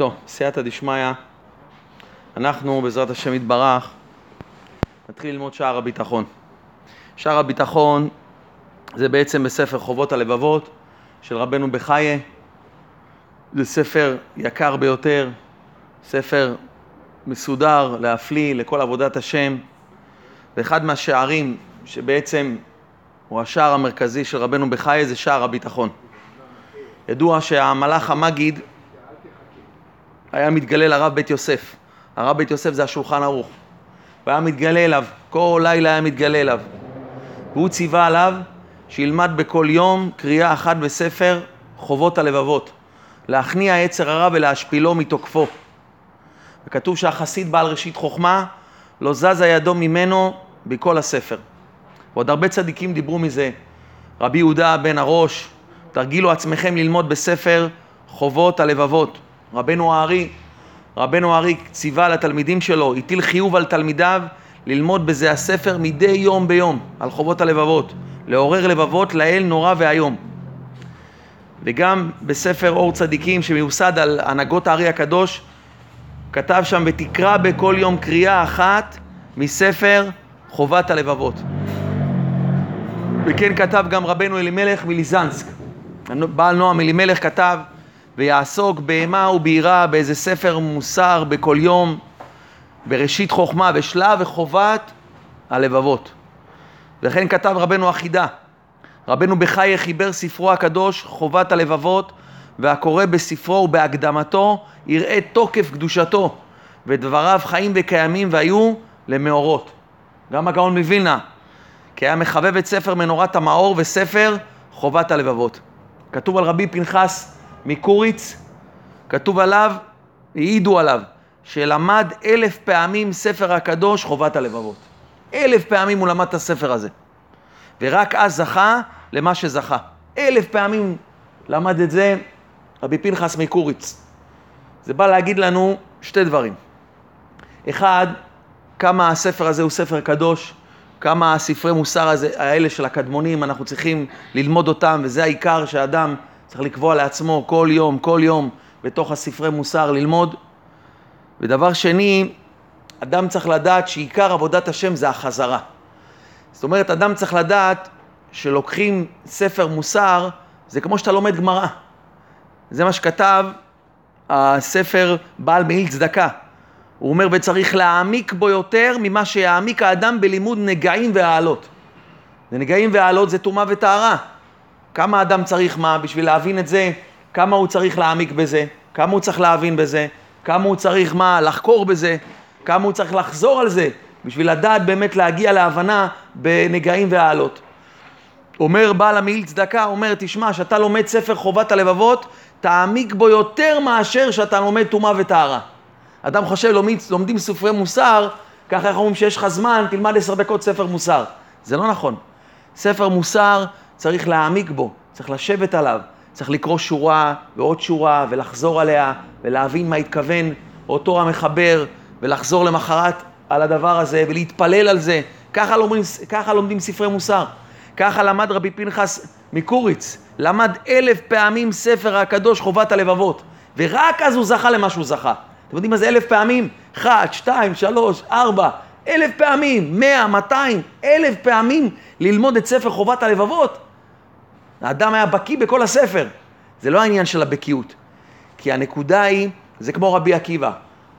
טוב, סייעתא דשמיא, אנחנו בעזרת השם יתברך נתחיל ללמוד שער הביטחון. שער הביטחון זה בעצם בספר חובות הלבבות של רבנו בחייה. זה ספר יקר ביותר, ספר מסודר, להפליא, לכל עבודת השם. ואחד מהשערים שבעצם הוא השער המרכזי של רבנו בחייה זה שער הביטחון. ידוע שהמלאך המגיד היה מתגלה לרב בית יוסף. הרב בית יוסף זה השולחן ערוך. והיה מתגלה אליו, כל לילה היה מתגלה אליו. והוא ציווה עליו שילמד בכל יום קריאה אחת בספר חובות הלבבות. להכניע יצר הרע ולהשפילו מתוקפו. וכתוב שהחסיד בעל ראשית חוכמה לא זזה ידו ממנו בכל הספר. ועוד הרבה צדיקים דיברו מזה. רבי יהודה בן הראש, תרגילו עצמכם ללמוד בספר חובות הלבבות. רבנו הארי, רבנו הארי ציווה לתלמידים שלו, הטיל חיוב על תלמידיו ללמוד בזה הספר מדי יום ביום, על חובות הלבבות, לעורר לבבות לאל נורא ואיום. וגם בספר אור צדיקים שמיוסד על הנהגות הארי הקדוש, כתב שם ותקרא בכל יום קריאה אחת מספר חובת הלבבות. וכן כתב גם רבנו אלימלך מליזנסק. בעל נועם אלימלך כתב ויעסוק באימה וביראה באיזה ספר מוסר בכל יום, בראשית חוכמה, בשלב וחובת הלבבות. וכן כתב רבנו אחידה, רבנו בחייה חיבר ספרו הקדוש חובת הלבבות, והקורא בספרו ובהקדמתו יראה תוקף קדושתו, ודבריו חיים וקיימים והיו למאורות. גם הגאון מווילנה, כי היה מחבב את ספר מנורת המאור וספר חובת הלבבות. כתוב על רבי פנחס מקוריץ, כתוב עליו, העידו עליו, שלמד אלף פעמים ספר הקדוש חובת הלבבות. אלף פעמים הוא למד את הספר הזה. ורק אז זכה למה שזכה. אלף פעמים למד את זה רבי פנחס מקוריץ. זה בא להגיד לנו שתי דברים. אחד, כמה הספר הזה הוא ספר קדוש, כמה הספרי מוסר הזה, האלה של הקדמונים, אנחנו צריכים ללמוד אותם, וזה העיקר שאדם צריך לקבוע לעצמו כל יום, כל יום, בתוך הספרי מוסר ללמוד. ודבר שני, אדם צריך לדעת שעיקר עבודת השם זה החזרה. זאת אומרת, אדם צריך לדעת שלוקחים ספר מוסר, זה כמו שאתה לומד גמרא. זה מה שכתב הספר בעל מעיל צדקה. הוא אומר, וצריך להעמיק בו יותר ממה שיעמיק האדם בלימוד נגעים והעלות. ונגעים והעלות זה טומאה וטהרה. כמה אדם צריך מה בשביל להבין את זה? כמה הוא צריך להעמיק בזה? כמה הוא צריך להבין בזה? כמה הוא צריך מה? לחקור בזה? כמה הוא צריך לחזור על זה? בשביל לדעת באמת להגיע להבנה בנגעים והעלות. אומר בעל המעיל צדקה, אומר, תשמע, שאתה לומד ספר חובת הלבבות, תעמיק בו יותר מאשר שאתה לומד טומאה וטהרה. אדם חושב, לומד, לומדים ספרי מוסר, ככה אנחנו אומרים שיש לך זמן, תלמד עשר דקות ספר מוסר. זה לא נכון. ספר מוסר צריך להעמיק בו, צריך לשבת עליו, צריך לקרוא שורה ועוד שורה ולחזור עליה ולהבין מה התכוון אותו המחבר ולחזור למחרת על הדבר הזה ולהתפלל על זה. ככה לומדים, ככה לומדים ספרי מוסר. ככה למד רבי פנחס מקוריץ, למד אלף פעמים ספר הקדוש חובת הלבבות, ורק אז הוא זכה למה שהוא זכה. אתם יודעים מה זה אלף פעמים? אחת, שתיים, שלוש, ארבע, אלף פעמים, מאה, מאתיים, אלף פעמים ללמוד את ספר חובת הלבבות. האדם היה בקיא בכל הספר. זה לא העניין של הבקיאות. כי הנקודה היא, זה כמו רבי עקיבא.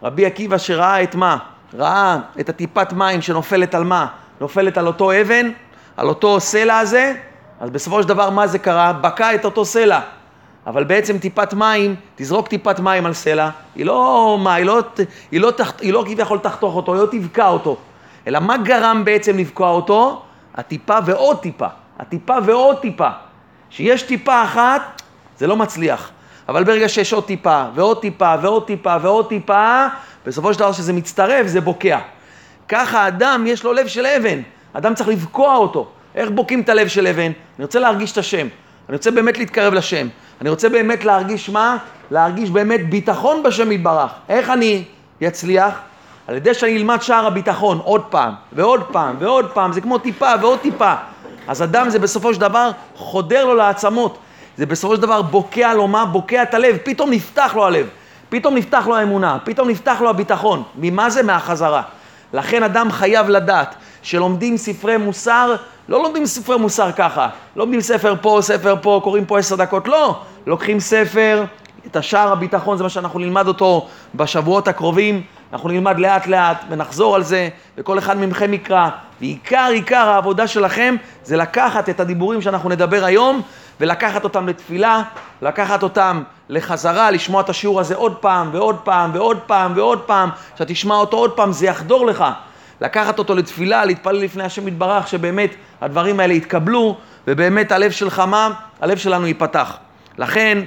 רבי עקיבא שראה את מה? ראה את הטיפת מים שנופלת על מה? נופלת על אותו אבן, על אותו סלע הזה, אז בסופו של דבר מה זה קרה? בקע את אותו סלע. אבל בעצם טיפת מים, תזרוק טיפת מים על סלע, היא לא, מה, היא לא, היא לא, תחת, היא לא כביכול תחתוך אותו, היא לא תבקע אותו. אלא מה גרם בעצם לבקוע אותו? הטיפה ועוד טיפה. הטיפה ועוד טיפה. שיש טיפה אחת, זה לא מצליח. אבל ברגע שיש עוד טיפה, ועוד טיפה, ועוד טיפה, ועוד טיפה, בסופו של דבר כשזה מצטרף, זה בוקע. ככה אדם, יש לו לב של אבן. אדם צריך לבקוע אותו. איך בוקעים את הלב של אבן? אני רוצה להרגיש את השם. אני רוצה באמת להתקרב לשם. אני רוצה באמת להרגיש מה? להרגיש באמת ביטחון בשם יתברך. איך אני אצליח? על ידי שאני אלמד שער הביטחון עוד פעם, ועוד פעם, ועוד פעם, זה כמו טיפה ועוד טיפה. אז אדם זה בסופו של דבר חודר לו לעצמות. זה בסופו של דבר בוקע לו מה? בוקע את הלב, פתאום נפתח לו הלב. פתאום נפתח לו האמונה, פתאום נפתח לו הביטחון. ממה זה? מהחזרה. לכן אדם חייב לדעת שלומדים ספרי מוסר, לא לומדים ספרי מוסר ככה, לומדים ספר פה, ספר פה, קוראים פה עשר דקות, לא. לוקחים ספר, את השער הביטחון, זה מה שאנחנו נלמד אותו בשבועות הקרובים, אנחנו נלמד לאט לאט ונחזור על זה, וכל אחד מכם יקרא. ועיקר עיקר העבודה שלכם זה לקחת את הדיבורים שאנחנו נדבר היום ולקחת אותם לתפילה, לקחת אותם לחזרה, לשמוע את השיעור הזה עוד פעם ועוד פעם ועוד פעם ועוד פעם, כשאתה תשמע אותו עוד פעם זה יחדור לך. לקחת אותו לתפילה, להתפלל לפני השם יתברך, שבאמת הדברים האלה יתקבלו, ובאמת הלב שלך מה? הלב שלנו ייפתח. לכן,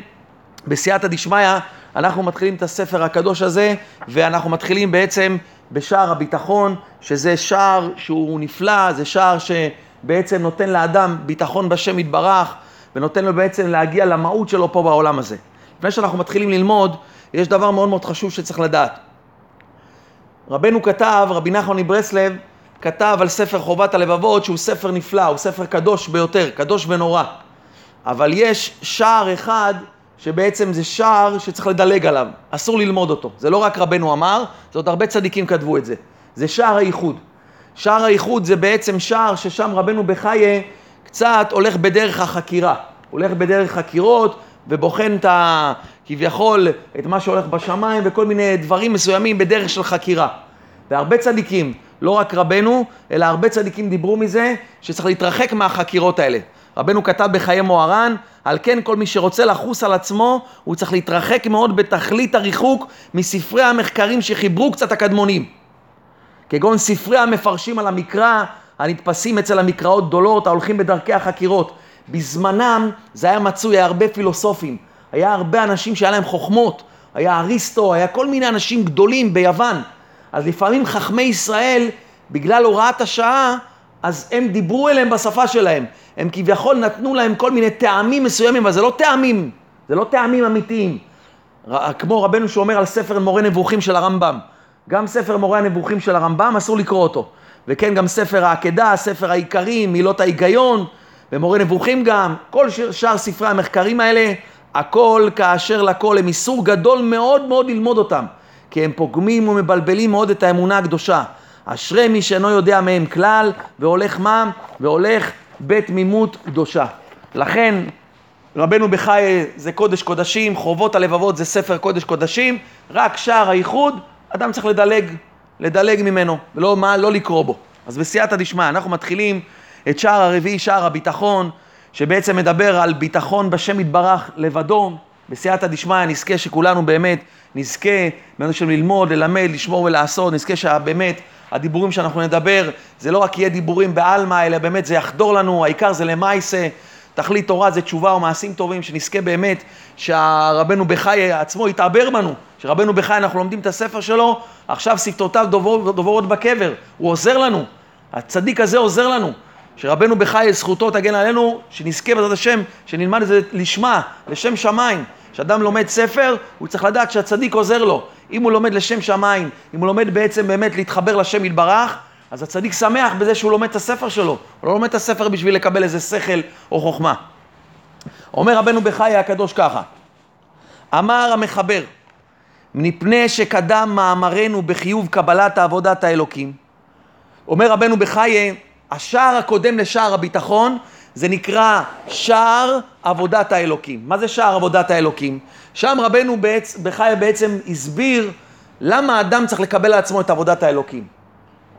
בסייעתא דשמיא, אנחנו מתחילים את הספר הקדוש הזה, ואנחנו מתחילים בעצם בשער הביטחון, שזה שער שהוא נפלא, זה שער שבעצם נותן לאדם ביטחון בשם יתברך, ונותן לו בעצם להגיע למהות שלו פה בעולם הזה. לפני שאנחנו מתחילים ללמוד, יש דבר מאוד מאוד חשוב שצריך לדעת. רבנו כתב, רבי נחמן מברסלב, כתב על ספר חובת הלבבות שהוא ספר נפלא, הוא ספר קדוש ביותר, קדוש ונורא. אבל יש שער אחד שבעצם זה שער שצריך לדלג עליו, אסור ללמוד אותו. זה לא רק רבנו אמר, זה עוד הרבה צדיקים כתבו את זה. זה שער הייחוד. שער הייחוד זה בעצם שער ששם רבנו בחייה קצת הולך בדרך החקירה. הולך בדרך חקירות ובוחן את ה... כביכול את מה שהולך בשמיים וכל מיני דברים מסוימים בדרך של חקירה. והרבה צדיקים, לא רק רבנו, אלא הרבה צדיקים דיברו מזה שצריך להתרחק מהחקירות האלה. רבנו כתב בחיי מוהר"ן, על כן כל מי שרוצה לחוס על עצמו, הוא צריך להתרחק מאוד בתכלית הריחוק מספרי המחקרים שחיברו קצת הקדמונים. כגון ספרי המפרשים על המקרא, הנתפסים אצל המקראות גדולות, ההולכים בדרכי החקירות. בזמנם זה היה מצוי, היה הרבה פילוסופים, היה הרבה אנשים שהיה להם חוכמות, היה אריסטו, היה כל מיני אנשים גדולים ביוון. אז לפעמים חכמי ישראל, בגלל הוראת השעה, אז הם דיברו אליהם בשפה שלהם. הם כביכול נתנו להם כל מיני טעמים מסוימים, אבל זה לא טעמים, זה לא טעמים אמיתיים. כמו רבנו שאומר על ספר מורה נבוכים של הרמב"ם. גם ספר מורה הנבוכים של הרמב"ם אסור לקרוא אותו. וכן גם ספר העקדה, ספר העיקרים, מילות ההיגיון, ומורה נבוכים גם, כל שאר ספרי המחקרים האלה, הכל כאשר לכל, הם איסור גדול מאוד מאוד ללמוד אותם, כי הם פוגמים ומבלבלים מאוד את האמונה הקדושה. אשרי מי שאינו יודע מהם כלל, והולך מה? והולך בתמימות קדושה. לכן, רבנו בחי זה קודש קודשים, חובות הלבבות זה ספר קודש קודשים, רק שער הייחוד, אדם צריך לדלג, לדלג ממנו, ולא מה, לא לקרוא בו. אז בסייעתא דשמיא, אנחנו מתחילים את שער הרביעי, שער הביטחון, שבעצם מדבר על ביטחון בשם יתברך לבדו. בסייעתא דשמיא נזכה שכולנו באמת נזכה, בעזרת השם ללמוד, ללמד, לשמור ולעשות, נזכה שבאמת הדיבורים שאנחנו נדבר, זה לא רק יהיה דיבורים בעלמא, אלא באמת זה יחדור לנו, העיקר זה למעשה. תכלית תורה זה תשובה ומעשים טובים, שנזכה באמת שהרבנו בחי עצמו יתעבר בנו, שרבנו בחי אנחנו לומדים את הספר שלו, עכשיו שפתותיו דובר, דוברות בקבר, הוא עוזר לנו, הצדיק הזה עוזר לנו, שרבנו בחי זכותו תגן עלינו, שנזכה בעזרת השם, שנלמד את זה לשמה, לשם שמיים. כשאדם לומד ספר, הוא צריך לדעת שהצדיק עוזר לו. אם הוא לומד לשם שמיים, אם הוא לומד בעצם באמת להתחבר לשם יתברך, אז הצדיק שמח בזה שהוא לומד את הספר שלו. הוא לא לומד את הספר בשביל לקבל איזה שכל או חוכמה. אומר רבנו בחיי הקדוש ככה, אמר המחבר, מפני שקדם מאמרנו בחיוב קבלת עבודת האלוקים, אומר רבנו בחיי, השער הקודם לשער הביטחון זה נקרא שער עבודת האלוקים. מה זה שער עבודת האלוקים? שם רבנו בעצ... בחיה בעצם הסביר למה אדם צריך לקבל על עצמו את עבודת האלוקים.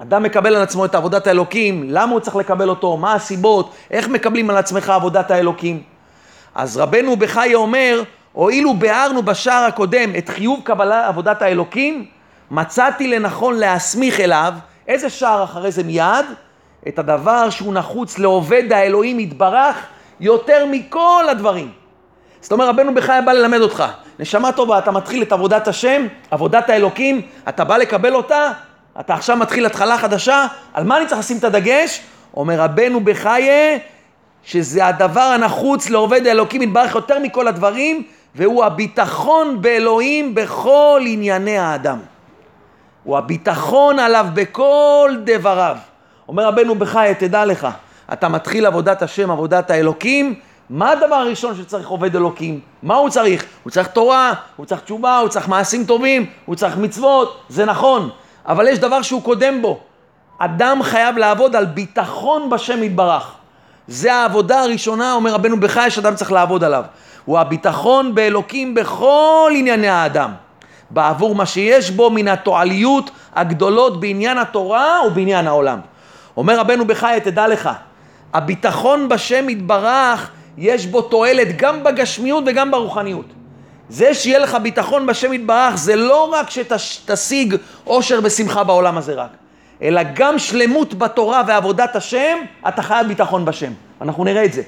אדם מקבל על עצמו את עבודת האלוקים, למה הוא צריך לקבל אותו, מה הסיבות, איך מקבלים על עצמך עבודת האלוקים. אז רבנו בחיה אומר, הואילו ביארנו בשער הקודם את חיוב קבלה עבודת האלוקים, מצאתי לנכון להסמיך אליו, איזה שער אחרי זה מיד? את הדבר שהוא נחוץ לעובד האלוהים יתברך יותר מכל הדברים. זאת אומרת, רבנו בחיה בא ללמד אותך. נשמה טובה, אתה מתחיל את עבודת השם, עבודת האלוקים, אתה בא לקבל אותה, אתה עכשיו מתחיל התחלה חדשה, על מה אני צריך לשים את הדגש? אומר רבנו בחיה, שזה הדבר הנחוץ לעובד האלוקים יתברך יותר מכל הדברים, והוא הביטחון באלוהים בכל ענייני האדם. הוא הביטחון עליו בכל דבריו. אומר רבנו בחי, תדע לך, אתה מתחיל עבודת השם, עבודת האלוקים, מה הדבר הראשון שצריך עובד אלוקים? מה הוא צריך? הוא צריך תורה, הוא צריך תשובה, הוא צריך מעשים טובים, הוא צריך מצוות, זה נכון, אבל יש דבר שהוא קודם בו. אדם חייב לעבוד על ביטחון בשם יתברך. זה העבודה הראשונה, אומר רבנו בחי, שאדם צריך לעבוד עליו. הוא הביטחון באלוקים בכל ענייני האדם. בעבור מה שיש בו מן התועליות הגדולות בעניין התורה ובעניין העולם. אומר רבנו בחי, תדע לך, הביטחון בשם יתברך, יש בו תועלת גם בגשמיות וגם ברוחניות. זה שיהיה לך ביטחון בשם יתברך, זה לא רק שתשיג אושר ושמחה בעולם הזה רק, אלא גם שלמות בתורה ועבודת השם, אתה חייב ביטחון בשם. אנחנו נראה את זה.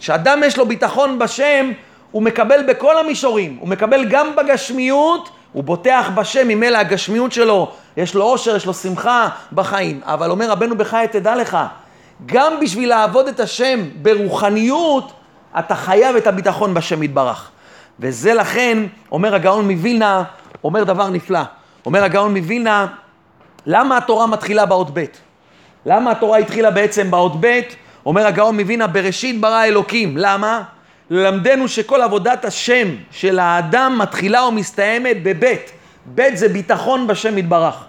כשאדם יש לו ביטחון בשם, הוא מקבל בכל המישורים, הוא מקבל גם בגשמיות, הוא בוטח בשם, ממילא הגשמיות שלו, יש לו אושר, יש לו שמחה בחיים. אבל אומר רבנו בחי, תדע לך, גם בשביל לעבוד את השם ברוחניות, אתה חייב את הביטחון בשם יתברך. וזה לכן, אומר הגאון מווילנה, אומר דבר נפלא. אומר הגאון מווילנה, למה התורה מתחילה באות ב'? למה התורה התחילה בעצם באות ב'? אומר הגאון מווילנה, בראשית ברא אלוקים. למה? ללמדנו שכל עבודת השם של האדם מתחילה ומסתיימת בבית. בית זה ביטחון בשם יתברך.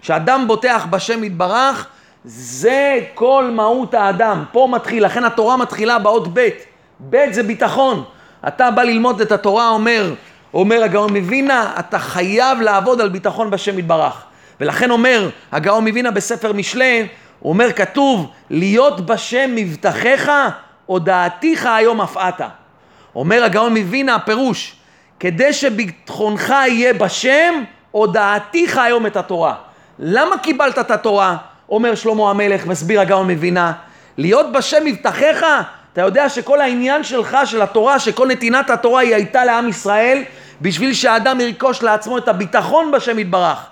כשאדם בוטח בשם יתברך, זה כל מהות האדם. פה מתחיל, לכן התורה מתחילה באות בית. בית זה ביטחון. אתה בא ללמוד את התורה, אומר, אומר הגאון מווינה, אתה חייב לעבוד על ביטחון בשם יתברך. ולכן אומר הגאון מווינה בספר משלי, הוא אומר, כתוב, להיות בשם מבטחיך, הודעתיך היום אף אתה. אומר הגאון מווינה, הפירוש, כדי שביטחונך יהיה בשם, הודעתיך היום את התורה. למה קיבלת את התורה? אומר שלמה המלך, מסביר הגאון מווינה, להיות בשם מבטחיך, אתה יודע שכל העניין שלך, של התורה, שכל נתינת התורה היא הייתה לעם ישראל, בשביל שהאדם ירכוש לעצמו את הביטחון בשם יתברך.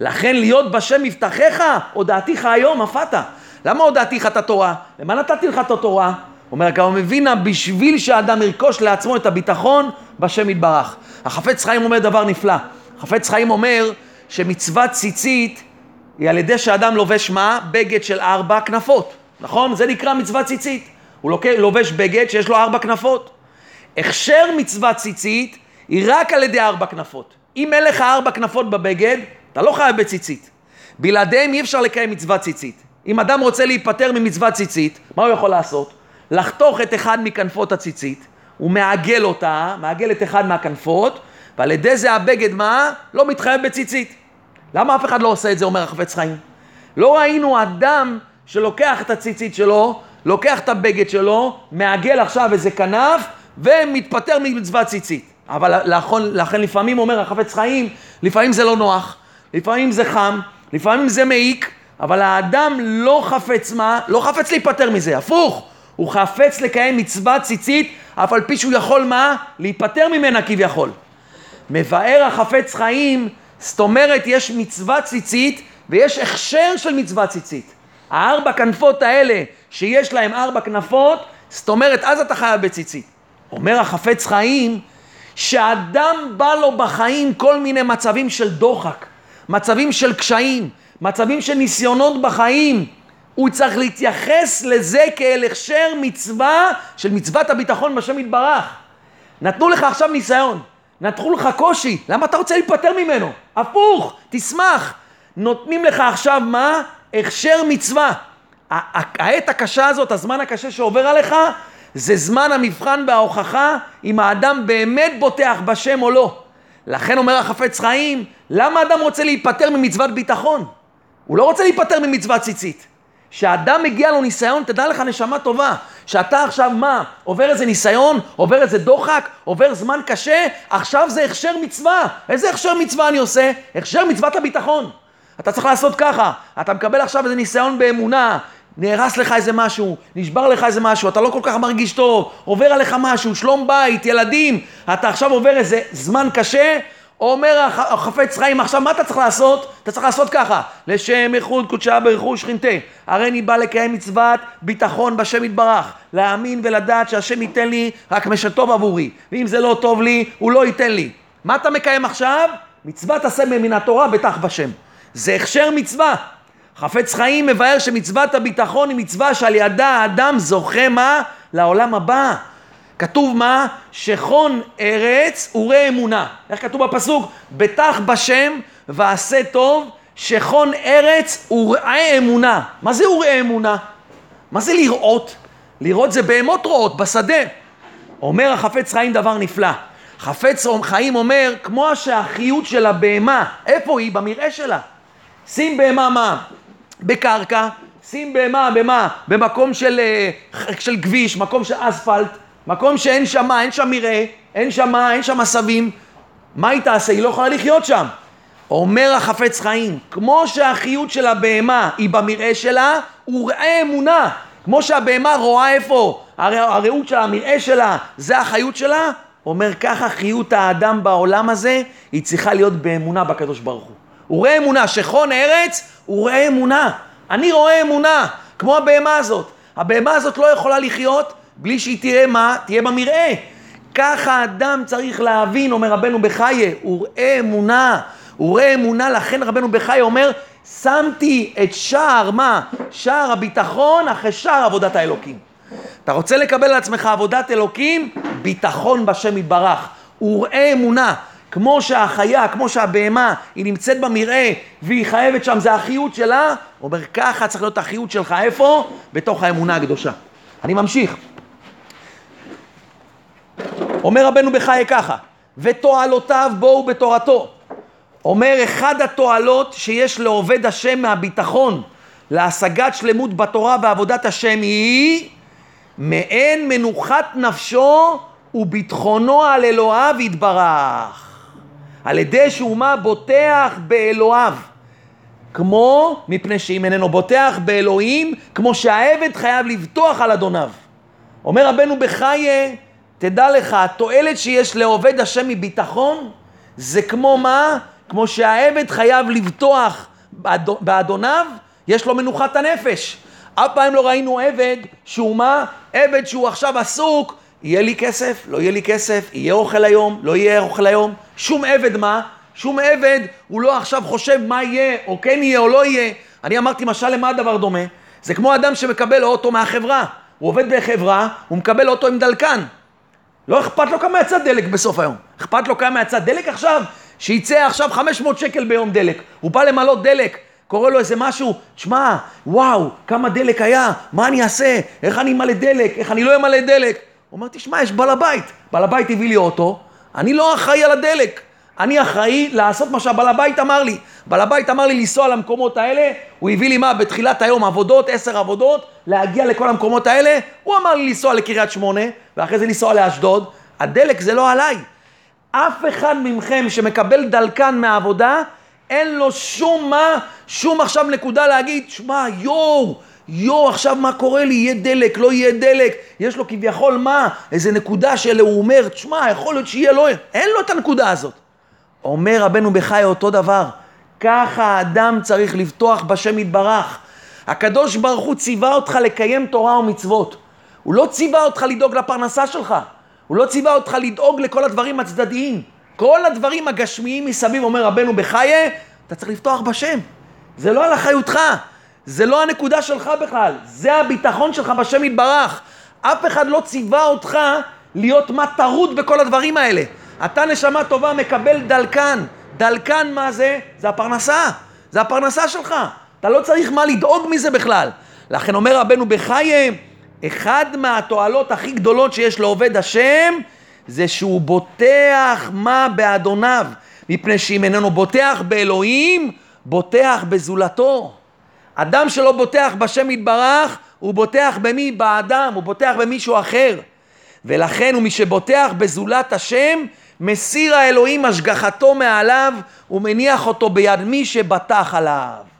לכן להיות בשם מבטחיך, הודעתיך היום, אתה. למה הודעתיך את התורה? למה נתתי לך את התורה? אומר הגאון מווינה, בשביל שהאדם ירכוש לעצמו את הביטחון בשם יתברך. החפץ חיים אומר דבר נפלא. החפץ חיים אומר שמצוות ציצית היא על ידי שאדם לובש מה? בגד של ארבע כנפות, נכון? זה נקרא מצוות ציצית. הוא לובש בגד שיש לו ארבע כנפות. הכשר מצוות ציצית היא רק על ידי ארבע כנפות. אם אין לך ארבע כנפות בבגד, אתה לא חייב בציצית. בלעדיהם אי אפשר לקיים מצוות ציצית. אם אדם רוצה להיפטר ממצוות ציצית, מה הוא יכול לעשות? לחתוך את אחד מכנפות הציצית, הוא מעגל אותה, מעגל את אחד מהכנפות, ועל ידי זה הבגד מה? לא מתחייב בציצית. למה אף אחד לא עושה את זה, אומר החפץ חיים? לא ראינו אדם שלוקח את הציצית שלו, לוקח את הבגד שלו, מעגל עכשיו איזה כנף, ומתפטר ממצוות ציצית. אבל לכן, לכן לפעמים אומר החפץ חיים, לפעמים זה לא נוח, לפעמים זה חם, לפעמים זה מעיק, אבל האדם לא חפץ מה? לא חפץ להיפטר מזה, הפוך. הוא חפץ לקיים מצוות ציצית, אף על פי שהוא יכול מה? להיפטר ממנה כביכול. מבאר החפץ חיים, זאת אומרת יש מצוות ציצית ויש הכשר של מצוות ציצית. הארבע כנפות האלה שיש להם ארבע כנפות, זאת אומרת אז אתה חייב בציצית. אומר החפץ חיים, שאדם בא לו בחיים כל מיני מצבים של דוחק, מצבים של קשיים, מצבים של ניסיונות בחיים, הוא צריך להתייחס לזה כאל הכשר מצווה של מצוות הביטחון בשם יתברך. נתנו לך עכשיו ניסיון, נתנו לך קושי, למה אתה רוצה להיפטר ממנו? הפוך, תשמח. נותנים לך עכשיו מה? הכשר מצווה. העת הקשה הזאת, הזמן הקשה שעובר עליך, זה זמן המבחן וההוכחה אם האדם באמת בוטח בשם או לא. לכן אומר החפץ חיים, למה אדם רוצה להיפטר ממצוות ביטחון? הוא לא רוצה להיפטר ממצוות ציצית. כשאדם מגיע לו ניסיון, תדע לך נשמה טובה, שאתה עכשיו מה, עובר איזה ניסיון, עובר איזה דוחק, עובר זמן קשה, עכשיו זה הכשר מצווה. איזה הכשר מצווה אני עושה? הכשר מצוות הביטחון. אתה צריך לעשות ככה, אתה מקבל עכשיו איזה ניסיון באמונה, נהרס לך איזה משהו, נשבר לך איזה משהו, אתה לא כל כך מרגיש טוב, עובר עליך משהו, שלום בית, ילדים, אתה עכשיו עובר איזה זמן קשה, אומר החפץ חיים, עכשיו מה אתה צריך לעשות? אתה צריך לעשות ככה, לשם איחוד קודשה ברכוש שכינתה. הרי אני בא לקיים מצוות ביטחון בשם יתברך, להאמין ולדעת שהשם ייתן לי רק מה שטוב עבורי, ואם זה לא טוב לי, הוא לא ייתן לי. מה אתה מקיים עכשיו? מצוות עשה מן התורה בטח בשם. זה הכשר מצווה. חפץ חיים מבאר שמצוות הביטחון היא מצווה שעל ידה האדם זוכה מה? לעולם הבא. כתוב מה? שכון ארץ וראה אמונה. איך כתוב בפסוק? בטח בשם ועשה טוב, שכון ארץ וראה אמונה. מה זה וראה אמונה? מה זה לראות? לראות זה בהמות רואות, בשדה. אומר החפץ חיים דבר נפלא. חפץ חיים אומר, כמו שהחיות של הבהמה, איפה היא? במרעה שלה. שים בהמה מה? בקרקע, שים בהמה, במה? במקום של, אה, של כביש, מקום של אספלט, מקום שאין שם מה, אין שם מרעה, אין שם מה, אין שם עשבים. מה היא תעשה? היא לא יכולה לחיות שם. אומר החפץ חיים, כמו שהחיות של הבהמה היא במרעה שלה, הוא ראה אמונה. כמו שהבהמה רואה איפה, הראות שלה, המרעה שלה, זה החיות שלה, אומר ככה חיות האדם בעולם הזה, היא צריכה להיות באמונה בקדוש ברוך הוא. הוא רואה אמונה, שכון ארץ, הוא רואה אמונה. אני רואה אמונה, כמו הבהמה הזאת. הבהמה הזאת לא יכולה לחיות בלי שהיא תהיה מה? תהיה במרעה. ככה האדם צריך להבין, אומר רבנו בחייה, הוא רואה אמונה. הוא רואה אמונה, לכן רבנו בחייה אומר, שמתי את שער, מה? שער הביטחון אחרי שער עבודת האלוקים. אתה רוצה לקבל על עצמך עבודת אלוקים? ביטחון בשם יתברך. וראה אמונה. כמו שהחיה, כמו שהבהמה, היא נמצאת במרעה והיא חייבת שם, זה החיות שלה, הוא אומר ככה צריך להיות החיות שלך, איפה? בתוך האמונה הקדושה. אני ממשיך. אומר רבנו בחיי ככה, ותועלותיו בואו בתורתו. אומר אחד התועלות שיש לעובד השם מהביטחון להשגת שלמות בתורה ועבודת השם היא מעין מנוחת נפשו וביטחונו על אלוהיו יתברך. על ידי שהוא מה? בוטח באלוהיו. כמו, מפני שאם איננו בוטח באלוהים, כמו שהעבד חייב לבטוח על אדוניו. אומר רבנו בחייה, תדע לך, התועלת שיש לעובד השם מביטחון, זה כמו מה? כמו שהעבד חייב לבטוח באדוניו, יש לו מנוחת הנפש. אף פעם לא ראינו עבד שהוא מה? עבד שהוא עכשיו עסוק, יהיה לי כסף, לא יהיה לי כסף, יהיה אוכל היום, לא יהיה אוכל היום. שום עבד מה? שום עבד הוא לא עכשיו חושב מה יהיה, או כן יהיה או לא יהיה. אני אמרתי, משל למה הדבר דומה? זה כמו אדם שמקבל אוטו מהחברה. הוא עובד בחברה, הוא מקבל אוטו עם דלקן. לא אכפת לו כמה יצא דלק בסוף היום. אכפת לו כמה יצא דלק עכשיו? שיצא עכשיו 500 שקל ביום דלק. הוא בא למלות דלק. קורה לו איזה משהו, שמע, וואו, כמה דלק היה, מה אני אעשה, איך אני אמלא דלק, איך אני לא אמלא דלק. הוא אומר, תשמע, יש בעל הבית, בעל הבית הביא לי אוטו, אני לא אחראי על הדלק, אני אחראי לעשות מה שהבעל הבית אמר לי. בעל הבית אמר לי לנסוע למקומות האלה, הוא הביא לי מה, בתחילת היום עבודות, עשר עבודות, להגיע לכל המקומות האלה, הוא אמר לי לנסוע לקריית שמונה, ואחרי זה לנסוע לאשדוד, הדלק זה לא עליי. אף אחד מכם שמקבל דלקן מהעבודה, אין לו שום מה, שום עכשיו נקודה להגיד, שמע, יואו, יואו, עכשיו מה קורה לי? יהיה דלק, לא יהיה דלק. יש לו כביכול מה? איזה נקודה שהוא אומר, תשמע, יכול להיות שיהיה, לא... אין לו את הנקודה הזאת. אומר רבנו בחי אותו דבר, ככה האדם צריך לבטוח בשם יתברך. הקדוש ברוך הוא ציווה אותך לקיים תורה ומצוות. הוא לא ציווה אותך לדאוג לפרנסה שלך. הוא לא ציווה אותך לדאוג לכל הדברים הצדדיים. כל הדברים הגשמיים מסביב, אומר רבנו בחייה, אתה צריך לפתוח בשם. זה לא על אחריותך, זה לא הנקודה שלך בכלל, זה הביטחון שלך בשם יתברך. אף אחד לא ציווה אותך להיות מה טרוד בכל הדברים האלה. אתה נשמה טובה מקבל דלקן. דלקן מה זה? זה הפרנסה. זה הפרנסה שלך. אתה לא צריך מה לדאוג מזה בכלל. לכן אומר רבנו בחיי, אחד מהתועלות הכי גדולות שיש לעובד השם, זה שהוא בוטח מה באדוניו. מפני שאם איננו בוטח באלוהים, בוטח בזולתו. אדם שלא בוטח בשם יתברך, הוא בוטח במי? באדם, הוא בוטח במישהו אחר. ולכן הוא מי שבוטח בזולת השם, מסיר האלוהים השגחתו מעליו ומניח אותו ביד מי שבטח עליו.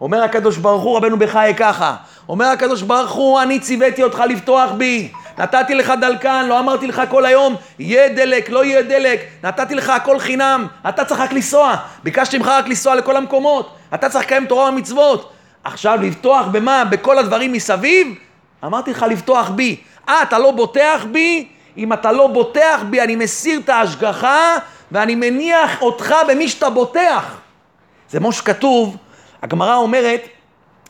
אומר הקדוש ברוך הוא, רבנו בחיי ככה, אומר הקדוש ברוך הוא, אני ציוויתי אותך לפתוח בי, נתתי לך דלקן, לא אמרתי לך כל היום, יהיה דלק, לא יהיה דלק, נתתי לך הכל חינם, אתה צריך רק לנסוע, ביקשתי ממך רק לנסוע לכל המקומות, אתה צריך לקיים תורה ומצוות. עכשיו לבטוח במה? בכל הדברים מסביב? אמרתי לך לפתוח בי. אה, אתה לא בוטח בי? אם אתה לא בוטח בי, אני מסיר את ההשגחה ואני מניח אותך במי שאתה בוטח. זה כמו שכתוב, הגמרא אומרת,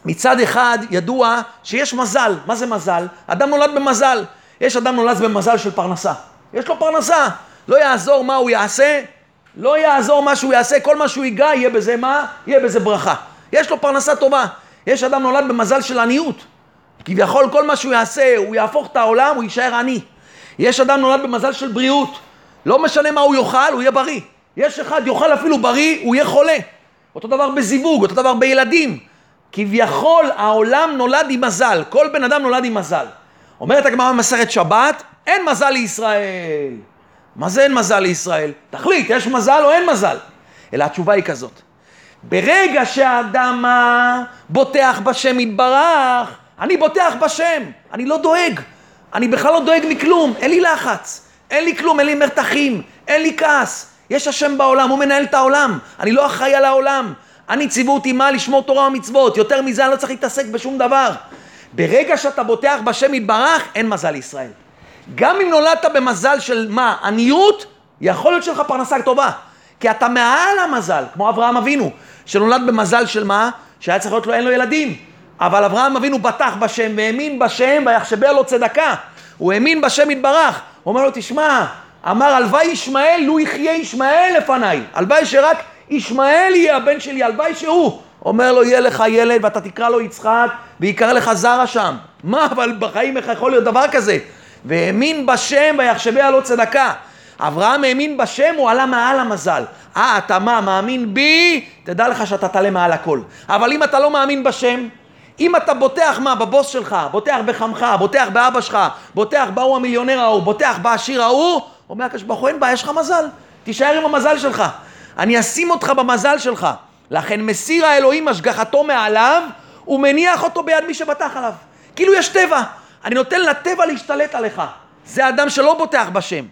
מצד אחד ידוע שיש מזל. מה זה מזל? אדם נולד במזל. יש אדם נולד במזל של פרנסה. יש לו פרנסה. לא יעזור מה הוא יעשה, לא יעזור מה שהוא יעשה, כל מה שהוא ייגע יהיה בזה מה? יהיה בזה ברכה. יש לו פרנסה טובה. יש אדם נולד במזל של עניות. כביכול כל מה שהוא יעשה, הוא יהפוך את העולם, הוא יישאר עני. יש אדם נולד במזל של בריאות. לא משנה מה הוא יאכל, הוא יהיה בריא. יש אחד יאכל אפילו בריא, הוא יהיה חולה. אותו דבר בזיווג, אותו דבר בילדים. כביכול העולם נולד עם מזל, כל בן אדם נולד עם מזל. אומרת הגמרא במסכת שבת, אין מזל לישראל. מה זה אין מזל לישראל? תחליט, יש מזל או אין מזל? אלא התשובה היא כזאת. ברגע שהאדם בוטח בשם יתברך, אני בוטח בשם, אני לא דואג. אני בכלל לא דואג מכלום, אין לי לחץ, אין לי כלום, אין לי מרתחים, אין לי כעס. יש השם בעולם, הוא מנהל את העולם, אני לא אחראי על העולם. אני ציוו אותי מה? לשמור תורה ומצוות. יותר מזה אני לא צריך להתעסק בשום דבר. ברגע שאתה בוטח בשם יתברך, אין מזל לישראל. גם אם נולדת במזל של מה? עניות, יכול להיות שלך פרנסה טובה. כי אתה מעל המזל, כמו אברהם אבינו, שנולד במזל של מה? שהיה צריך להיות לו, אין לו ילדים. אבל אברהם אבינו בטח בשם והאמין בשם ויחשביה לו צדקה. הוא האמין בשם יתברך. הוא אומר לו, תשמע, אמר הלוואי ישמעאל, לו יחיה ישמעאל לפניי. הלוואי שרק ישמעאל יהיה הבן שלי, הלוואי שהוא. אומר לו, יהיה לך ילד ואתה תקרא לו יצחק ויקרא לך זרע שם. מה, אבל בחיים איך יכול להיות דבר כזה? והאמין בשם ויחשביה לו צדקה. אברהם האמין בשם, הוא עלה מעל המזל. אה, אתה מה, מאמין בי? תדע לך שאתה תעלה מעל הכל. אבל אם אתה לא מאמין בשם, אם אתה בוטח מה? בבוס שלך, בוטח בחמך, בוטח באבא שלך, בוטח בהוא המיליונר ההוא, בוטח בעשיר ההוא, אומר הקדוש ברוך הוא, אין בעיה, יש לך מזל. תישאר עם המזל שלך. אני אשים אותך במזל שלך. לכן מסיר האלוהים השגחתו מעליו, ומניח אותו ביד מי שבטח עליו. כאילו יש טבע. אני נותן לטבע להשתלט עליך. זה אדם שלא בוטח בשם.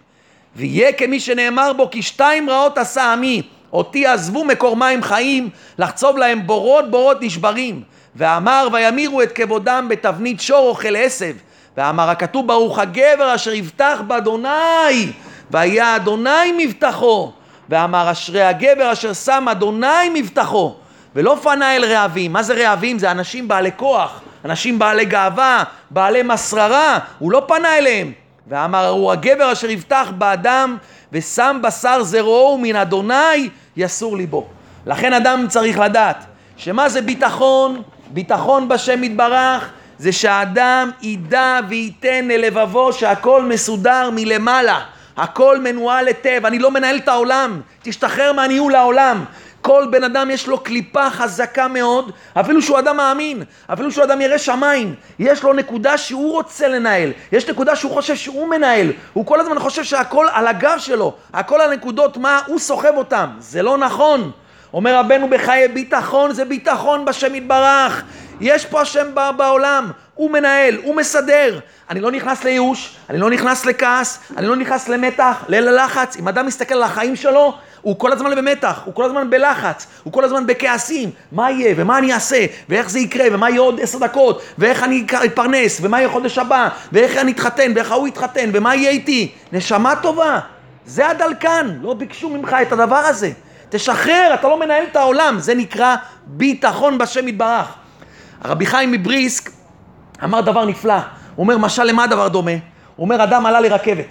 ויהיה כמי שנאמר בו, כי שתיים רעות עשה עמי, אותי עזבו מקור מים חיים, לחצוב להם בורות בורות נשברים. ואמר וימירו את כבודם בתבנית שור אוכל עשב. ואמר הכתוב ברוך הגבר אשר יבטח באדוני, והיה אדוני מבטחו. ואמר אשרי הגבר אשר שם אדוני מבטחו. ולא פנה אל רעבים. מה זה רעבים? זה אנשים בעלי כוח, אנשים בעלי גאווה, בעלי מסררה. הוא לא פנה אליהם. ואמר הוא הגבר אשר יבטח באדם ושם בשר זרעו ומן אדוני יסור ליבו. לכן אדם צריך לדעת שמה זה ביטחון? ביטחון בשם יתברך זה שהאדם ידע וייתן ללבבו שהכל מסודר מלמעלה, הכל מנוהל היטב, אני לא מנהל את העולם, תשתחרר מהניהול העולם. כל בן אדם יש לו קליפה חזקה מאוד, אפילו שהוא אדם מאמין, אפילו שהוא אדם ירא שמיים, יש לו נקודה שהוא רוצה לנהל, יש נקודה שהוא חושב שהוא מנהל, הוא כל הזמן חושב שהכל על הגב שלו, הכל על נקודות מה הוא סוחב אותם, זה לא נכון. אומר רבנו בחיי ביטחון זה ביטחון בשם יתברך. יש פה השם בעולם, הוא מנהל, הוא מסדר. אני לא נכנס לייאוש, אני לא נכנס לכעס, אני לא נכנס למתח, ללחץ. אם אדם מסתכל על החיים שלו, הוא כל הזמן במתח, הוא כל הזמן בלחץ, הוא כל הזמן בכעסים. מה יהיה, ומה אני אעשה, ואיך זה יקרה, ומה יהיה עוד עשר דקות, ואיך אני אתפרנס, ומה יהיה חודש הבא, ואיך אני אתחתן, ואיך ההוא יתחתן, ומה יהיה איתי. נשמה טובה, זה הדלקן, לא ביקשו ממך את הדבר הזה. תשחרר, אתה לא מנהל את העולם, זה נקרא ביטחון בשם יתברך. הרבי חיים מבריסק אמר דבר נפלא, הוא אומר משל למה הדבר דומה? הוא אומר אדם עלה לרכבת,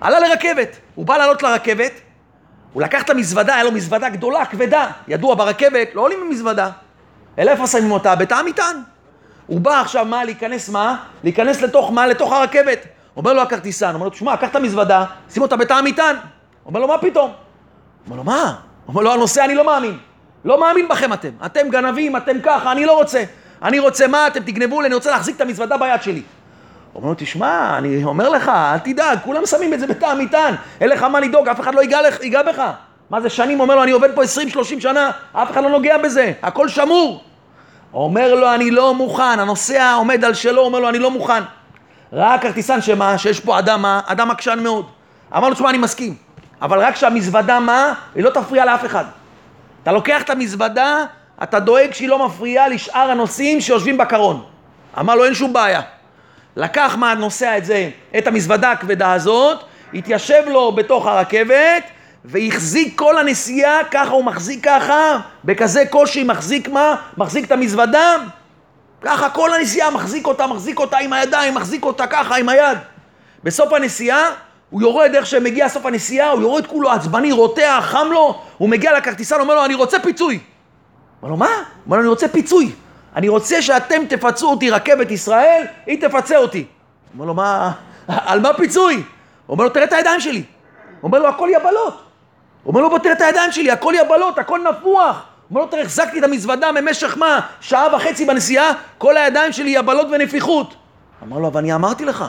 עלה לרכבת, הוא בא לעלות לרכבת, הוא לקח את המזוודה, היה לו מזוודה גדולה, כבדה, ידוע ברכבת, לא עולים במזוודה, אלא איפה שמים אותה? בתא המטען. הוא בא עכשיו מה? להיכנס מה? להיכנס לתוך מה? לתוך הרכבת. אומר לו הכרטיסן, אומר לו, תשמע, קח את המזוודה, שים אותה בתא המטען. אומר לו, מה פתאום? אומר לו, מה? אומר לו, הנושא אני לא מאמין. לא מאמין בכם אתם. אתם גנבים, אתם ככה, אני לא רוצה. אני רוצה מה? אתם תגנבו לי, אני רוצה להחזיק את המזוודה ביד שלי. אומר לו, תשמע, אני אומר לך, אל תדאג, כולם שמים את זה בתא המטען, אין לך מה לדאוג, אף אחד לא ייגע, ייגע בך. מה זה שנים? אומר לו, אני עובד פה 20-30 שנה, אף אחד לא נוגע בזה, הכל שמור. אומר לו, אני לא מוכן, הנוסע עומד על שלו, אומר לו, אני לא מוכן. ראה כרטיסן שמה? שיש פה אדם, אדם עקשן מאוד. אמר לו, תשמע, אני מסכים. אבל רק שהמזוודה מה? היא לא תפריע לאף אחד. אתה לוקח את המזוודה, אתה דואג שהיא לא מפריעה לשאר הנוסעים שיושבים בקרון. אמר לו, אין שום בעיה. לקח מהנוסע את זה, את המזוודה הכבדה הזאת, התיישב לו בתוך הרכבת, והחזיק כל הנסיעה, ככה הוא מחזיק ככה, בכזה קושי מחזיק מה? מחזיק את המזוודה, ככה כל הנסיעה מחזיק אותה, מחזיק אותה עם הידיים, מחזיק אותה ככה עם היד. בסוף הנסיעה, הוא יורד איך שמגיע סוף הנסיעה, הוא יורד כולו עצבני, רותח, חם לו, הוא מגיע לכרטיסן, אומר לו, אני רוצה פיצוי. אומר לו, מה? אומר לו, אני רוצה פיצוי. אני רוצה שאתם תפצו אותי, רכבת ישראל, היא תפצה אותי. אומר לו, מה, על מה פיצוי? אומר לו, תראה את הידיים שלי. אומר לו, הכל יבלות. אומר לו, בוא תראה את הידיים שלי, הכל יבלות, הכל נפוח. אומר לו, תראה, החזקתי את המזוודה במשך מה? שעה וחצי בנסיעה, כל הידיים שלי יבלות ונפיחות. אמר לו, אבל אני אמרתי לך.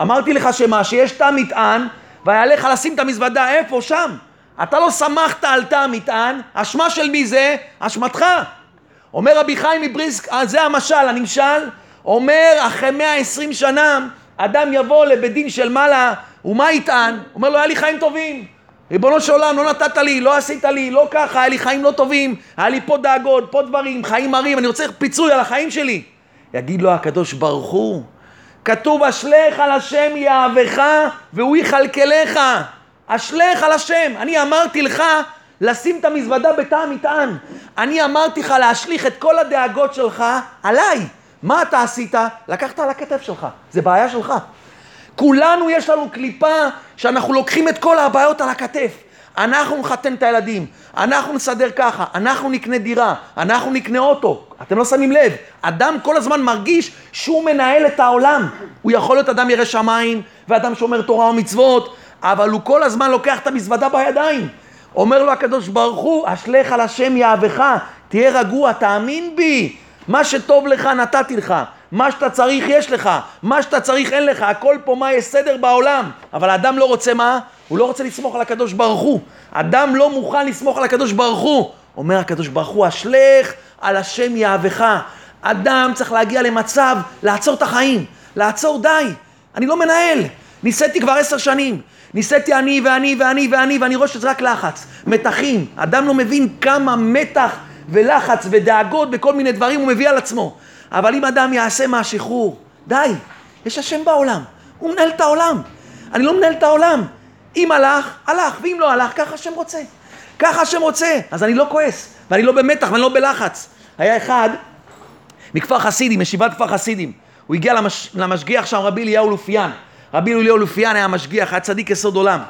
אמרתי לך שמה? שיש תא מטען, והיה לך לשים את המזוודה איפה? שם. אתה לא סמכת על תא המטען, אשמה של מי זה? אשמתך. אומר רבי חיים מבריסק, אה, זה המשל, הנמשל, אומר אחרי 120 שנה, אדם יבוא לבית דין של מעלה, ומה יטען? אומר לו, היה לי חיים טובים. ריבונו של עולם, לא נתת לי, לא עשית לי, לא ככה, היה לי חיים לא טובים, היה לי פה דאגות, פה דברים, חיים מרים, אני רוצה פיצוי על החיים שלי. יגיד לו הקדוש ברוך הוא, כתוב אשליך על השם יאהבך והוא יכלכלך. אשליך על השם. אני אמרתי לך לשים את המזוודה בתא המטען. אני אמרתי לך להשליך את כל הדאגות שלך עליי. מה אתה עשית? לקחת על הכתף שלך. זה בעיה שלך. כולנו יש לנו קליפה שאנחנו לוקחים את כל הבעיות על הכתף. אנחנו נחתן את הילדים, אנחנו נסדר ככה, אנחנו נקנה דירה, אנחנו נקנה אוטו. אתם לא שמים לב, אדם כל הזמן מרגיש שהוא מנהל את העולם. הוא יכול להיות אדם ירא שמיים, ואדם שומר תורה ומצוות, אבל הוא כל הזמן לוקח את המזוודה בידיים. אומר לו הקדוש ברוך הוא, אשליך על השם יהבך, תהיה רגוע, תאמין בי, מה שטוב לך נתתי לך. מה שאתה צריך יש לך, מה שאתה צריך אין לך, הכל פה מה יש סדר בעולם. אבל האדם לא רוצה מה? הוא לא רוצה לסמוך על הקדוש ברוך הוא. אדם לא מוכן לסמוך על הקדוש ברוך הוא. אומר הקדוש ברוך הוא, אשלך על השם יהבך. אדם צריך להגיע למצב לעצור את החיים, לעצור די. אני לא מנהל, ניסיתי כבר עשר שנים. ניסיתי אני ואני ואני ואני ואני רואה שזה רק לחץ, מתחים. אדם לא מבין כמה מתח ולחץ ודאגות בכל מיני דברים הוא מביא על עצמו. אבל אם אדם יעשה מהשחרור, די, יש השם בעולם, הוא מנהל את העולם. אני לא מנהל את העולם. אם הלך, הלך, ואם לא הלך, ככה השם רוצה. ככה השם רוצה, אז אני לא כועס, ואני לא במתח ואני לא בלחץ. היה אחד מכפר חסידים, ישיבת כפר חסידים. הוא הגיע למש... למשגיח שם, רבי אליהו לופיאן. רבי אליהו לופיאן היה משגיח, היה צדיק יסוד עולם.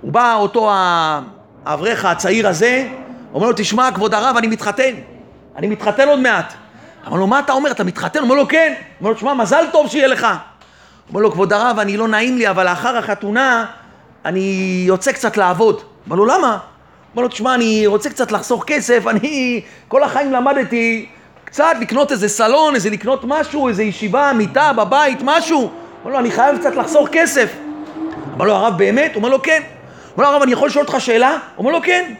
הוא בא, אותו האברך הצעיר הזה, אומר לו, תשמע, כבוד הרב, אני מתחתן. אני מתחתן עוד מעט. אמר לו, מה אתה אומר? אתה מתחתן? אומר לו, כן. אומר לו, תשמע, מזל טוב שיהיה לך. אומר לו, כבוד הרב, אני לא נעים לי, אבל לאחר החתונה אני יוצא קצת לעבוד. אמר לו, למה? אמר לו, תשמע, אני רוצה קצת לחסוך כסף, אני כל החיים למדתי קצת לקנות איזה סלון, איזה לקנות משהו, איזה ישיבה, מיטה, בבית, משהו. אמר לו, אני חייב קצת לחסוך כסף. אמר לו, הרב, באמת? הוא אומר לו, כן. אומר לו, הרב, אני יכול לשאול אותך שאלה? הוא אומר לו, כן.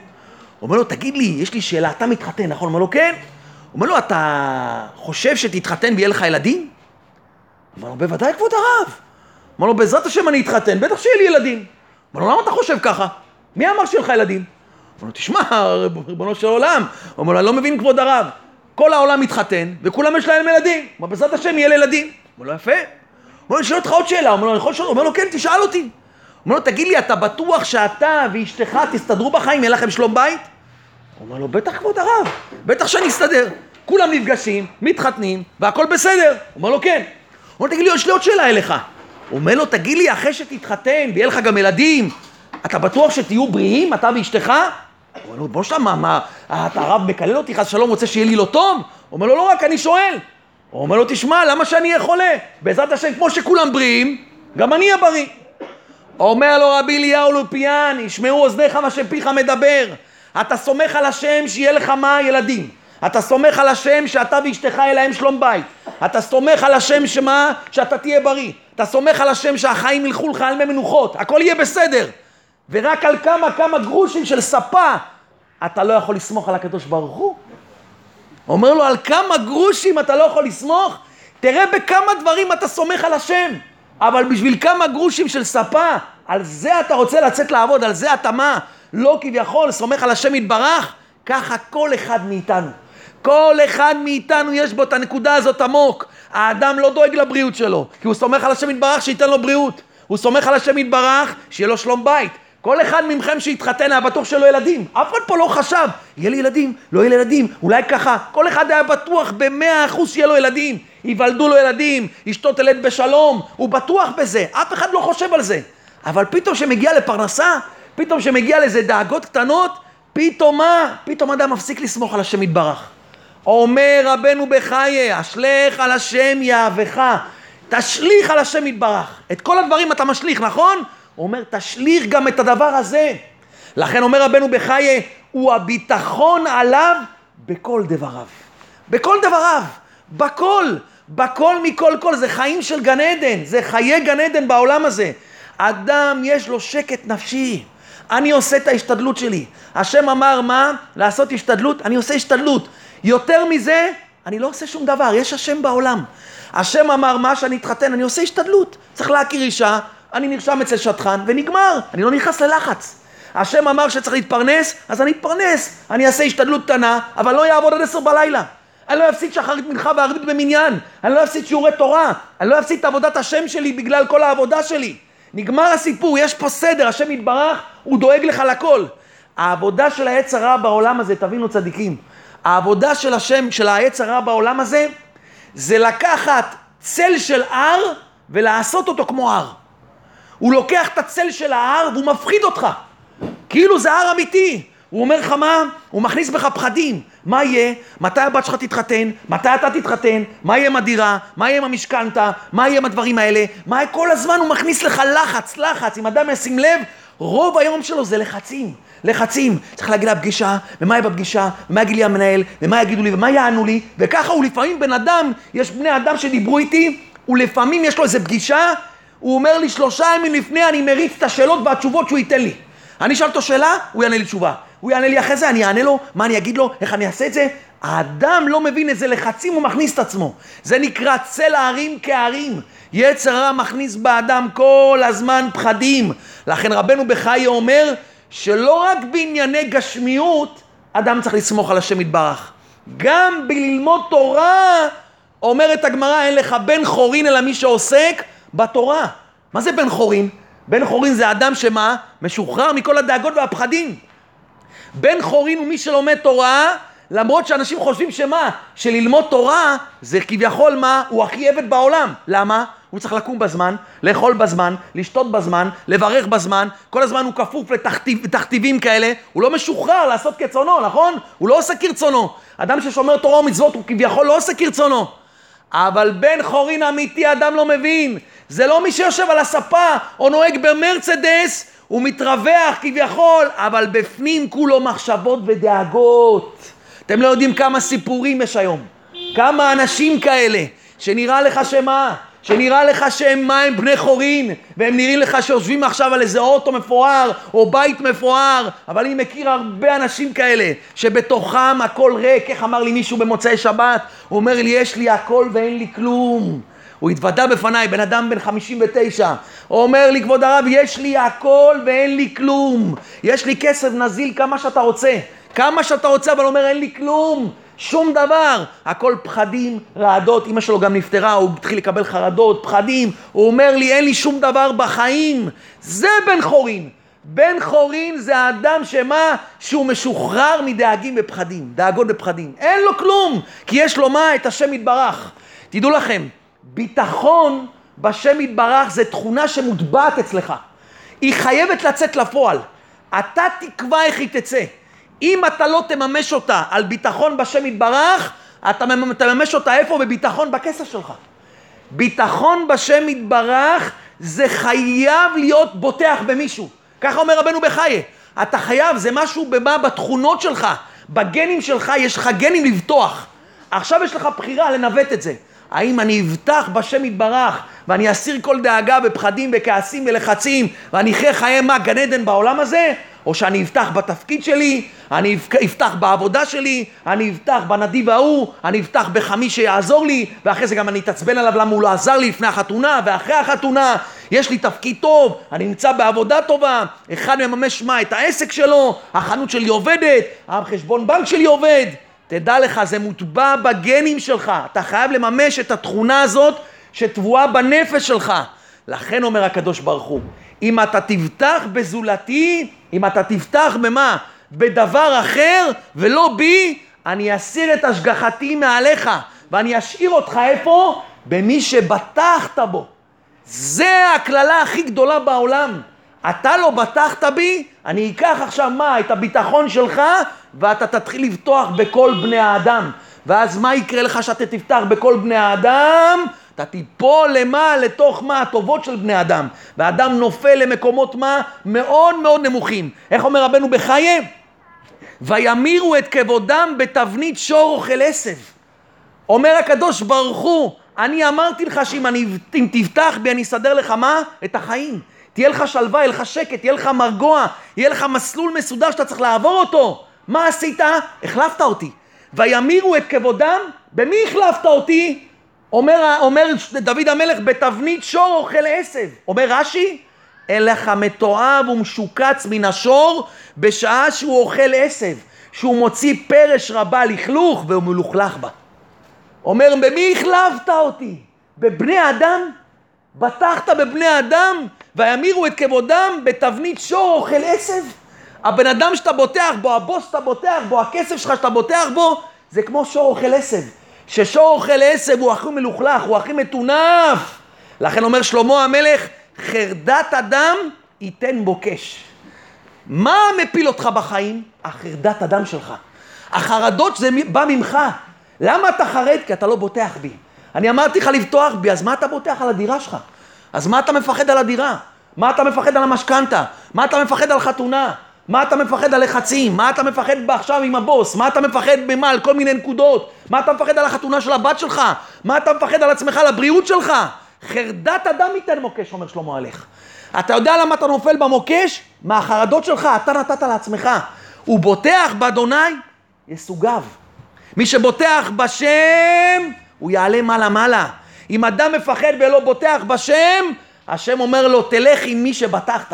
אומר לו, תגיד לי, יש לי שאלה, אתה מתחתן, נכון? אומר לו, כן. אומר לו, אתה חושב שתתחתן ויהיה לך ילדים? אמר לו, בוודאי כבוד הרב. אמר לו, בעזרת השם אני אתחתן, בטח שיהיה לי ילדים. אמר לו, למה אתה חושב ככה? מי אמר שיהיה לך ילדים? אמר לו, תשמע, ריבונו של עולם. אמר לו, אני לא מבין כבוד הרב. כל העולם מתחתן, וכולם יש להם ילדים. אמר, בעזרת השם יהיה לי ילדים. אמר לו, יפה. אמר לו, אני שואל אותך עוד שאלה. אמר לו, אני יכול לשאול? אמר לו, כן, תשאל אותי. אמר לו, תגיד לי, אתה בטוח שאתה ואשתך תסתדרו בחיים, יהיה לכם שלום בית? הוא אומר לו, בטח כבוד הרב, בטח שאני אסתדר. כולם נפגשים, מתחתנים, והכל בסדר. הוא אומר לו, כן. הוא אומר, תגיד לי, יש לי עוד שאלה אליך. הוא אומר לו, תגיד לי, אחרי שתתחתן ויהיה לך גם ילדים, אתה בטוח שתהיו בריאים, אתה ואשתך? הוא אומר לו, בוא שם, מה, מה, אתה הרב מקלל אותי, חס ושלום, רוצה שיהיה לי לא טוב? הוא אומר לו, לא רק, אני שואל. הוא אומר לו, תשמע, למה שאני אהיה חולה? בעזרת השם, כמו שכולם בריאים, גם אני אהיה בריא. אומר לו רבי אליהו לופיאן, ישמעו אוזניך מה שפיך מדבר. אתה סומך על השם שיהיה לך מה ילדים. אתה סומך על השם שאתה ואשתך יהיה להם שלום בית. אתה סומך על השם שמה? שאתה תהיה בריא. אתה סומך על השם שהחיים ילכו לך על מי מנוחות. הכל יהיה בסדר. ורק על כמה כמה גרושים של ספה אתה לא יכול לסמוך על הקדוש ברוך הוא. אומר לו על כמה גרושים אתה לא יכול לסמוך? תראה בכמה דברים אתה סומך על השם. אבל בשביל כמה גרושים של ספה, על זה אתה רוצה לצאת לעבוד, על זה אתה מה? לא כביכול סומך על השם יתברך? ככה כל אחד מאיתנו. כל אחד מאיתנו יש בו את הנקודה הזאת עמוק. האדם לא דואג לבריאות שלו, כי הוא סומך על השם יתברך שייתן לו בריאות. הוא סומך על השם יתברך שיהיה לו שלום בית. כל אחד מכם שהתחתן היה בטוח שלא ילדים. אף אחד פה לא חשב, יהיה לי ילדים, לא יהיה לי ילדים, אולי ככה. כל אחד היה בטוח במאה אחוז שיהיה לו ילדים. ייוולדו לו ילדים, אשתו תלד בשלום, הוא בטוח בזה, אף אחד לא חושב על זה. אבל פתאום שמגיע לפרנסה, פתאום שמגיע לאיזה דאגות קטנות, פתאום מה? פתאום אדם מפסיק לסמוך על השם יתברך. אומר רבנו בחיי, אשלך על השם יהבך, תשליך על השם יתברך. את כל הדברים אתה משליך, נכון? אומר, תשליך גם את הדבר הזה. לכן אומר רבנו בחיי, הוא הביטחון עליו בכל דבריו. בכל דבריו, בכל, בכל מכל כל, זה חיים של גן עדן, זה חיי גן עדן בעולם הזה. אדם יש לו שקט נפשי. אני עושה את ההשתדלות שלי. השם אמר מה? לעשות השתדלות, אני עושה השתדלות. יותר מזה, אני לא עושה שום דבר, יש השם בעולם. השם אמר מה שאני אתחתן, אני עושה השתדלות. צריך להכיר אישה, אני נרשם אצל שטחן ונגמר, אני לא נכנס ללחץ. השם אמר שצריך להתפרנס, אז אני אתפרנס. אני אעשה השתדלות קטנה, אבל לא יעבוד עד עשר בלילה. אני לא אפסיד שחרית מנחה וערבית במניין. אני לא אפסיד שיעורי תורה. אני לא אפסיד את עבודת השם שלי בגלל כל העבודה שלי. נגמר הסיפור, יש פה סדר, השם יתברך, הוא דואג לך לכל. העבודה של העץ הרע בעולם הזה, תבינו צדיקים, העבודה של השם, של העץ הרע בעולם הזה, זה לקחת צל של הר ולעשות אותו כמו הר. הוא לוקח את הצל של ההר והוא מפחיד אותך. כאילו זה הר אמיתי. הוא אומר לך מה? הוא מכניס בך פחדים. מה יהיה? מתי הבת שלך תתחתן? מתי אתה תתחתן? מה יהיה עם הדירה? מה יהיה עם המשכנתה? מה יהיה עם הדברים האלה? מה כל הזמן הוא מכניס לך לחץ, לחץ. אם אדם ישים לב, רוב היום שלו זה לחצים. לחצים, צריך להגיד לה פגישה, ומה יהיה בפגישה, ומה יגיד לי המנהל, ומה יגידו לי, ומה יענו לי, וככה הוא לפעמים בן אדם, יש בני אדם שדיברו איתי, ולפעמים יש לו איזה פגישה, הוא אומר לי שלושה ימים לפני אני מריץ את השאלות והתשובות שהוא ייתן לי. אני אשאל אותו שאלה, הוא יענה לי תשובה. הוא יענה לי אחרי זה, אני אענה לו, מה אני אגיד לו, איך אני אעשה את זה? האדם לא מבין איזה לחצים הוא מכניס את עצמו. זה נקרא צל ההרים כהרים. יצר רע מכניס באדם כל הזמן פחדים. לכן רבנו בחיי אומר שלא רק בענייני גשמיות אדם צריך לסמוך על השם יתברך. גם בללמוד תורה, אומרת הגמרא, אין לך בן חורין אלא מי שעוסק בתורה. מה זה בן חורין? בן חורין זה אדם שמה? משוחרר מכל הדאגות והפחדים. בן חורין הוא מי שלומד תורה, למרות שאנשים חושבים שמה? שללמוד תורה זה כביכול מה? הוא הכי עבד בעולם. למה? הוא צריך לקום בזמן, לאכול בזמן, לשתות בזמן, לברך בזמן, כל הזמן הוא כפוף לתכתיב, לתכתיבים כאלה, הוא לא משוחרר לעשות כרצונו, נכון? הוא לא עושה כרצונו. אדם ששומר תורה ומצוות הוא כביכול לא עושה כרצונו. אבל בן חורין אמיתי אדם לא מבין. זה לא מי שיושב על הספה או נוהג במרצדס, הוא מתרווח כביכול, אבל בפנים כולו מחשבות ודאגות. אתם לא יודעים כמה סיפורים יש היום. כמה אנשים כאלה, שנראה לך שמה? שנראה לך שהם מה הם בני חורין והם נראים לך שיושבים עכשיו על איזה אוטו מפואר או בית מפואר אבל אני מכיר הרבה אנשים כאלה שבתוכם הכל ריק איך אמר לי מישהו במוצאי שבת הוא אומר לי יש לי הכל ואין לי כלום הוא התוודה בפניי, בן אדם בן 59, הוא אומר לי, כבוד הרב, יש לי הכל ואין לי כלום. יש לי כסף נזיל כמה שאתה רוצה. כמה שאתה רוצה, אבל אומר, אין לי כלום. שום דבר. הכל פחדים, רעדות. אמא שלו גם נפטרה, הוא התחיל לקבל חרדות, פחדים. הוא אומר לי, אין לי שום דבר בחיים. זה בן חורין. בן חורין זה האדם שמה? שהוא משוחרר מדאגים ופחדים. דאגות ופחדים. אין לו כלום, כי יש לו מה? את השם יתברך. תדעו לכם, ביטחון בשם יתברך זה תכונה שמוטבעת אצלך. היא חייבת לצאת לפועל. אתה תקבע איך היא תצא. אם אתה לא תממש אותה על ביטחון בשם יתברך, אתה תממש אותה איפה? בביטחון בכסף שלך. ביטחון בשם יתברך זה חייב להיות בוטח במישהו. ככה אומר רבנו בחיי. אתה חייב, זה משהו במה בתכונות שלך, בגנים שלך, יש לך גנים לבטוח. עכשיו יש לך בחירה לנווט את זה. האם אני אבטח בשם יתברך ואני אסיר כל דאגה ופחדים וכעסים ולחצים ואני אחיה חיי מה גן עדן בעולם הזה? או שאני אבטח בתפקיד שלי, אני אבטח בעבודה שלי, אני אבטח בנדיב ההוא, אני אבטח בחמי שיעזור לי, ואחרי זה גם אני אתעצבן עליו למה הוא לא עזר לי לפני החתונה ואחרי החתונה. יש לי תפקיד טוב, אני נמצא בעבודה טובה, אחד מממש מה? את העסק שלו, החנות שלי עובדת, החשבון בנק שלי עובד. תדע לך, זה מוטבע בגנים שלך. אתה חייב לממש את התכונה הזאת שטבועה בנפש שלך. לכן אומר הקדוש ברוך הוא, אם אתה תבטח בזולתי, אם אתה תבטח במה? בדבר אחר ולא בי, אני אסיר את השגחתי מעליך, ואני אשאיר אותך איפה? במי שבטחת בו. זה הקללה הכי גדולה בעולם. אתה לא בטחת בי, אני אקח עכשיו מה? את הביטחון שלך, ואתה תתחיל לבטוח בכל בני האדם. ואז מה יקרה לך שאתה תפתח בכל בני האדם? אתה תיפול למה? לתוך מה? הטובות של בני אדם. והאדם נופל למקומות מה? מאוד מאוד נמוכים. איך אומר רבנו בחיי? וימירו את כבודם בתבנית שור אוכל עשב. אומר הקדוש ברוך הוא, אני אמרתי לך שאם אני, תבטח בי אני אסדר לך מה? את החיים. תהיה לך שלווה, יהיה לך שקט, יהיה לך מרגוע, יהיה לך מסלול מסודר שאתה צריך לעבור אותו. מה עשית? החלפת אותי. וימירו את כבודם, במי החלפת אותי? אומר, אומר דוד המלך, בתבנית שור אוכל עשב. אומר רש"י, אין לך מתועב ומשוקץ מן השור בשעה שהוא אוכל עשב, שהוא מוציא פרש רבה לכלוך והוא מלוכלך בה. אומר, במי החלפת אותי? בבני אדם? בטחת בבני אדם וימירו את כבודם בתבנית שור אוכל עשב? הבן אדם שאתה בוטח בו, הבוס שאתה בוטח בו, הכסף שלך שאתה בוטח בו, זה כמו שור אוכל עשב. ששור אוכל עשב הוא הכי מלוכלך, הוא הכי מטונף. לכן אומר שלמה המלך, חרדת אדם ייתן בוקש. מה מפיל אותך בחיים? החרדת אדם שלך. החרדות זה בא ממך. למה אתה חרד? כי אתה לא בוטח בי. אני אמרתי לך לבטוח בי, אז מה אתה בוטח על הדירה שלך? אז מה אתה מפחד על הדירה? מה אתה מפחד על המשכנתה? מה אתה מפחד על חתונה? מה אתה מפחד על לחצים? מה אתה מפחד עכשיו עם הבוס? מה אתה מפחד במה? על כל מיני נקודות? מה אתה מפחד על החתונה של הבת שלך? מה אתה מפחד על עצמך, על הבריאות שלך? חרדת אדם ייתן מוקש, אומר שלמה עליך. אתה יודע למה אתה נופל במוקש? מהחרדות שלך, אתה נתת לעצמך. הוא בוטח באדוני, יסוגב. מי שבוטח בשם, הוא יעלה מעלה-מעלה. אם אדם מפחד ולא בוטח בשם, השם אומר לו, תלך עם מי שבטחת.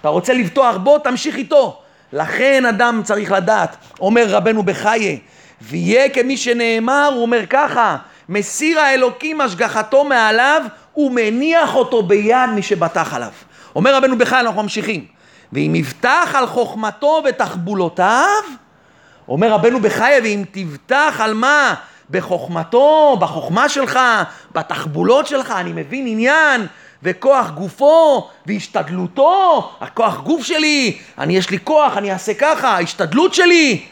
אתה רוצה לבטוח בו, תמשיך איתו. לכן אדם צריך לדעת, אומר רבנו בחיי, ויהיה כמי שנאמר, הוא אומר ככה, מסיר האלוקים השגחתו מעליו ומניח אותו ביד מי שבטח עליו. אומר רבנו בחיי, אנחנו ממשיכים. ואם יבטח על חוכמתו ותחבולותיו, אומר רבנו בחיי, ואם תבטח על מה? בחוכמתו, בחוכמה שלך, בתחבולות שלך, אני מבין עניין, וכוח גופו, והשתדלותו, הכוח גוף שלי, אני יש לי כוח, אני אעשה ככה, ההשתדלות שלי.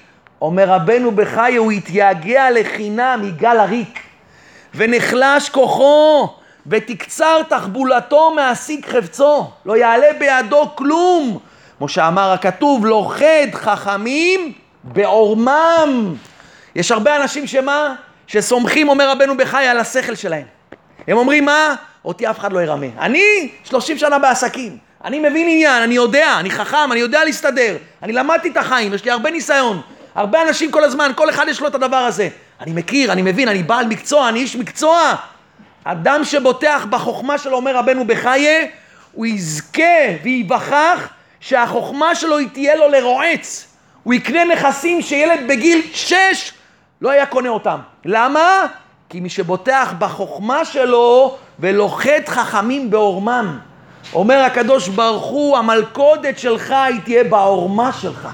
אומר רבנו בחי, הוא התייגע לחינם, יגאל הריק, ונחלש כוחו, ותקצר תחבולתו מהשיג חפצו, לא יעלה בידו כלום. כמו שאמר הכתוב, לוכד חכמים בעורמם. יש הרבה אנשים שמה? שסומכים, אומר רבנו בחי, על השכל שלהם. הם אומרים מה? אותי אף אחד לא ירמה. אני 30 שנה בעסקים, אני מבין עניין, אני יודע, אני חכם, אני יודע להסתדר, אני למדתי את החיים, יש לי הרבה ניסיון. הרבה אנשים כל הזמן, כל אחד יש לו את הדבר הזה. אני מכיר, אני מבין, אני בעל מקצוע, אני איש מקצוע. אדם שבוטח בחוכמה שלו, אומר רבנו בחיי, הוא יזכה וייווכח שהחוכמה שלו היא תהיה לו לרועץ. הוא יקנה נכסים שילד בגיל שש לא היה קונה אותם. למה? כי מי שבוטח בחוכמה שלו ולוחת חכמים בעורמם. אומר הקדוש ברוך הוא, המלכודת שלך היא תהיה בעורמה שלך.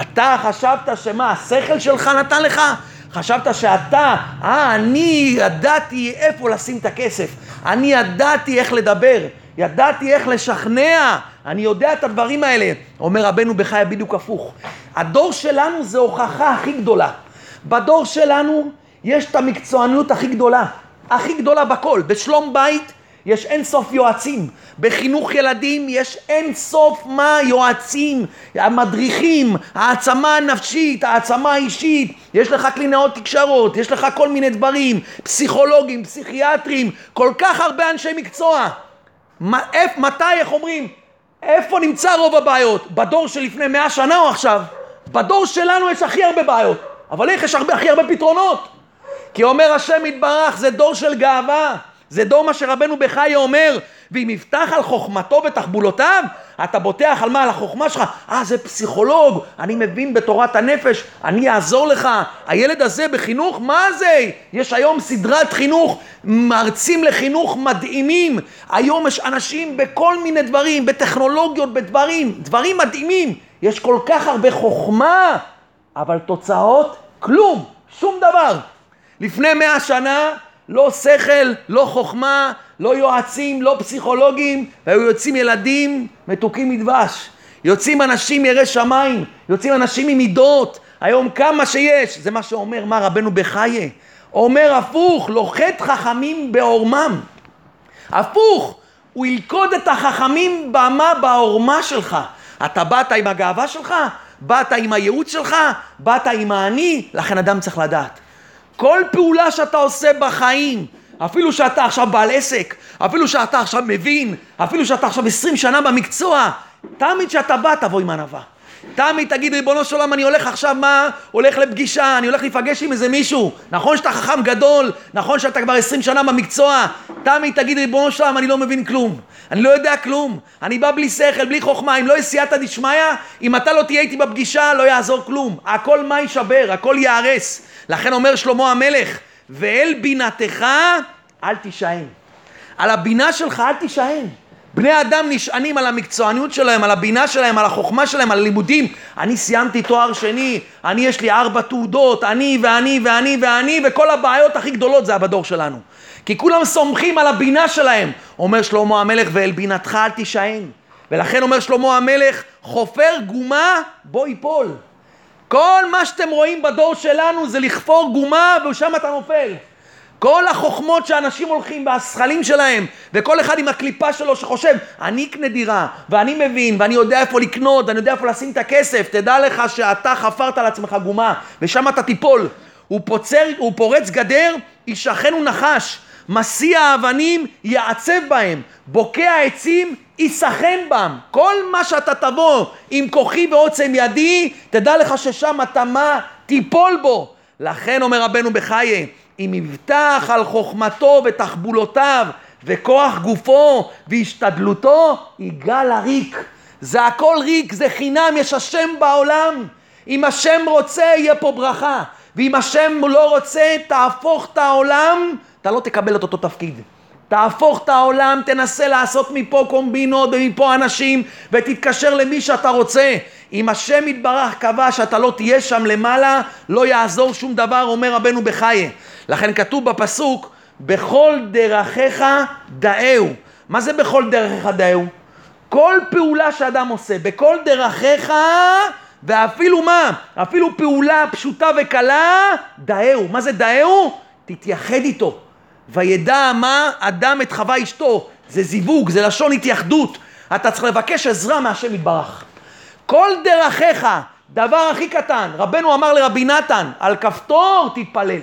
אתה חשבת שמה, השכל שלך נתן לך? חשבת שאתה, אה, אני ידעתי איפה לשים את הכסף. אני ידעתי איך לדבר. ידעתי איך לשכנע. אני יודע את הדברים האלה. אומר רבנו בחיה בדיוק הפוך. הדור שלנו זה הוכחה הכי גדולה. בדור שלנו יש את המקצוענות הכי גדולה, הכי גדולה בכל. בשלום בית יש אין סוף יועצים, בחינוך ילדים יש אין סוף מה יועצים, המדריכים, העצמה הנפשית, העצמה האישית, יש לך קלינאות תקשרות, יש לך כל מיני דברים, פסיכולוגים, פסיכיאטרים, כל כך הרבה אנשי מקצוע. מתי, איך אומרים, איפה נמצא רוב הבעיות? בדור שלפני מאה שנה או עכשיו? בדור שלנו יש הכי הרבה בעיות, אבל איך יש הרבה, הכי הרבה פתרונות? כי אומר השם יתברך, זה דור של גאווה. זה דור מה שרבנו בחיי אומר, ואם יפתח על חוכמתו ותחבולותיו, אתה בוטח על מה? על החוכמה שלך. אה, זה פסיכולוג, אני מבין בתורת הנפש, אני אעזור לך. הילד הזה בחינוך, מה זה? יש היום סדרת חינוך, מרצים לחינוך מדהימים. היום יש אנשים בכל מיני דברים, בטכנולוגיות, בדברים, דברים מדהימים. יש כל כך הרבה חוכמה, אבל תוצאות, כלום, שום דבר. לפני מאה שנה, לא שכל, לא חוכמה, לא יועצים, לא פסיכולוגים, והיו יוצאים ילדים מתוקים מדבש. יוצאים אנשים יראי שמיים, יוצאים אנשים עם מידות. היום כמה שיש, זה מה שאומר מה רבנו בחייה. אומר הפוך, לוחת חכמים בעורמם. הפוך, הוא ילכוד את החכמים במה בעורמה שלך. אתה באת עם הגאווה שלך, באת עם הייעוץ שלך, באת עם האני, לכן אדם צריך לדעת. כל פעולה שאתה עושה בחיים, אפילו שאתה עכשיו בעל עסק, אפילו שאתה עכשיו מבין, אפילו שאתה עכשיו עשרים שנה במקצוע, תמיד כשאתה בא תבוא עם ענווה. תמיד תגיד ריבונו של עולם אני הולך עכשיו מה? הולך לפגישה, אני הולך להיפגש עם איזה מישהו. נכון שאתה חכם גדול, נכון שאתה כבר עשרים שנה במקצוע. תמיד תגיד ריבונו של עולם אני לא מבין כלום. אני לא יודע כלום. אני בא בלי שכל, בלי חוכמה אם לא יש סייעתא דשמיא אם אתה לא תהיה איתי בפגישה לא יעזור כלום. הכל מה יישבר, הכל ייהרס. לכן אומר שלמה המלך ואל בינתך אל תישען על הבינה שלך אל תישען בני אדם נשענים על המקצועניות שלהם, על הבינה שלהם, על החוכמה שלהם, על הלימודים. אני סיימתי תואר שני, אני יש לי ארבע תעודות, אני ואני ואני ואני, וכל הבעיות הכי גדולות זה בדור שלנו. כי כולם סומכים על הבינה שלהם. אומר שלמה המלך, ואל בינתך אל תישען. ולכן אומר שלמה המלך, חופר גומה, בוא ייפול. כל מה שאתם רואים בדור שלנו זה לכפור גומה, ושם אתה נופל. כל החוכמות שאנשים הולכים והשכלים שלהם, וכל אחד עם הקליפה שלו שחושב, אני אקנה דירה, ואני מבין, ואני יודע איפה לקנות, ואני יודע איפה לשים את הכסף, תדע לך שאתה חפרת על עצמך גומה, ושם אתה תיפול. הוא, פוצר, הוא פורץ גדר, ישכנו נחש, מסיע אבנים, יעצב בהם, בוקע עצים, יסכן בם. כל מה שאתה תבוא עם כוחי ועוצם ידי, תדע לך ששם אתה מה? תיפול בו. לכן אומר רבנו בחיי, אם יבטח על חוכמתו ותחבולותיו וכוח גופו והשתדלותו, יגאל הריק. זה הכל ריק, זה חינם, יש השם בעולם. אם השם רוצה, יהיה פה ברכה. ואם השם לא רוצה, תהפוך את העולם, אתה לא תקבל את אותו תפקיד. תהפוך את העולם, תנסה לעשות מפה קומבינות ומפה אנשים ותתקשר למי שאתה רוצה. אם השם יתברך קבע שאתה לא תהיה שם למעלה, לא יעזור שום דבר, אומר רבנו בחיי. לכן כתוב בפסוק, בכל דרכיך דאהו. מה זה בכל דרכיך דאהו? כל פעולה שאדם עושה, בכל דרכיך, ואפילו מה? אפילו פעולה פשוטה וקלה, דאהו. מה זה דאהו? תתייחד איתו. וידע מה אדם את חווה אשתו. זה זיווג, זה לשון התייחדות. אתה צריך לבקש עזרה מהשם יתברך. כל דרכיך, דבר הכי קטן, רבנו אמר לרבי נתן, על כפתור תתפלל.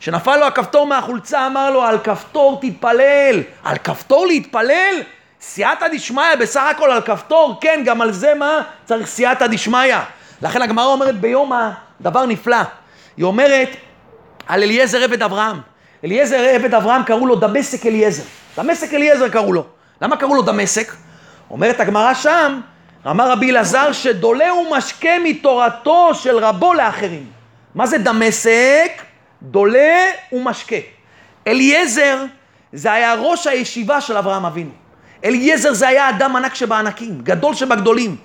כשנפל לו הכפתור מהחולצה, אמר לו, על כפתור תתפלל. על כפתור להתפלל? סייעתא דשמיא, בסך הכל על כפתור, כן, גם על זה מה? צריך סייעתא דשמיא. לכן הגמרא אומרת ביום דבר נפלא. היא אומרת על אליעזר עבד אברהם. אליעזר עבד אברהם קראו לו דמשק אליעזר. דמשק אליעזר קראו לו. למה קראו לו דמשק? אומרת הגמרא שם, אמר רבי אלעזר שדולה ומשקה מתורתו של רבו לאחרים. מה זה דמשק? דולה ומשקה. אליעזר זה היה ראש הישיבה של אברהם אבינו. אליעזר זה היה אדם ענק שבענקים, גדול שבגדולים.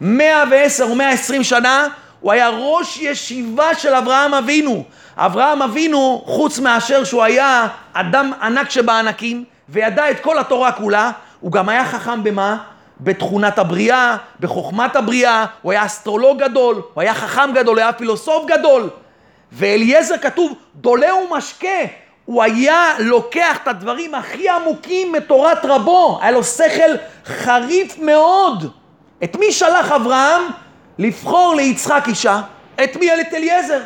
110 או 120 שנה הוא היה ראש ישיבה של אברהם אבינו. אברהם אבינו, חוץ מאשר שהוא היה אדם ענק שבענקים, וידע את כל התורה כולה, הוא גם היה חכם במה? בתכונת הבריאה, בחוכמת הבריאה, הוא היה אסטרולוג גדול, הוא היה חכם גדול, הוא היה פילוסוף גדול. ואליעזר כתוב, דולה ומשקה. הוא היה לוקח את הדברים הכי עמוקים מתורת רבו, היה לו שכל חריף מאוד. את מי שלח אברהם? לבחור ליצחק אישה. את מי? את אליעזר.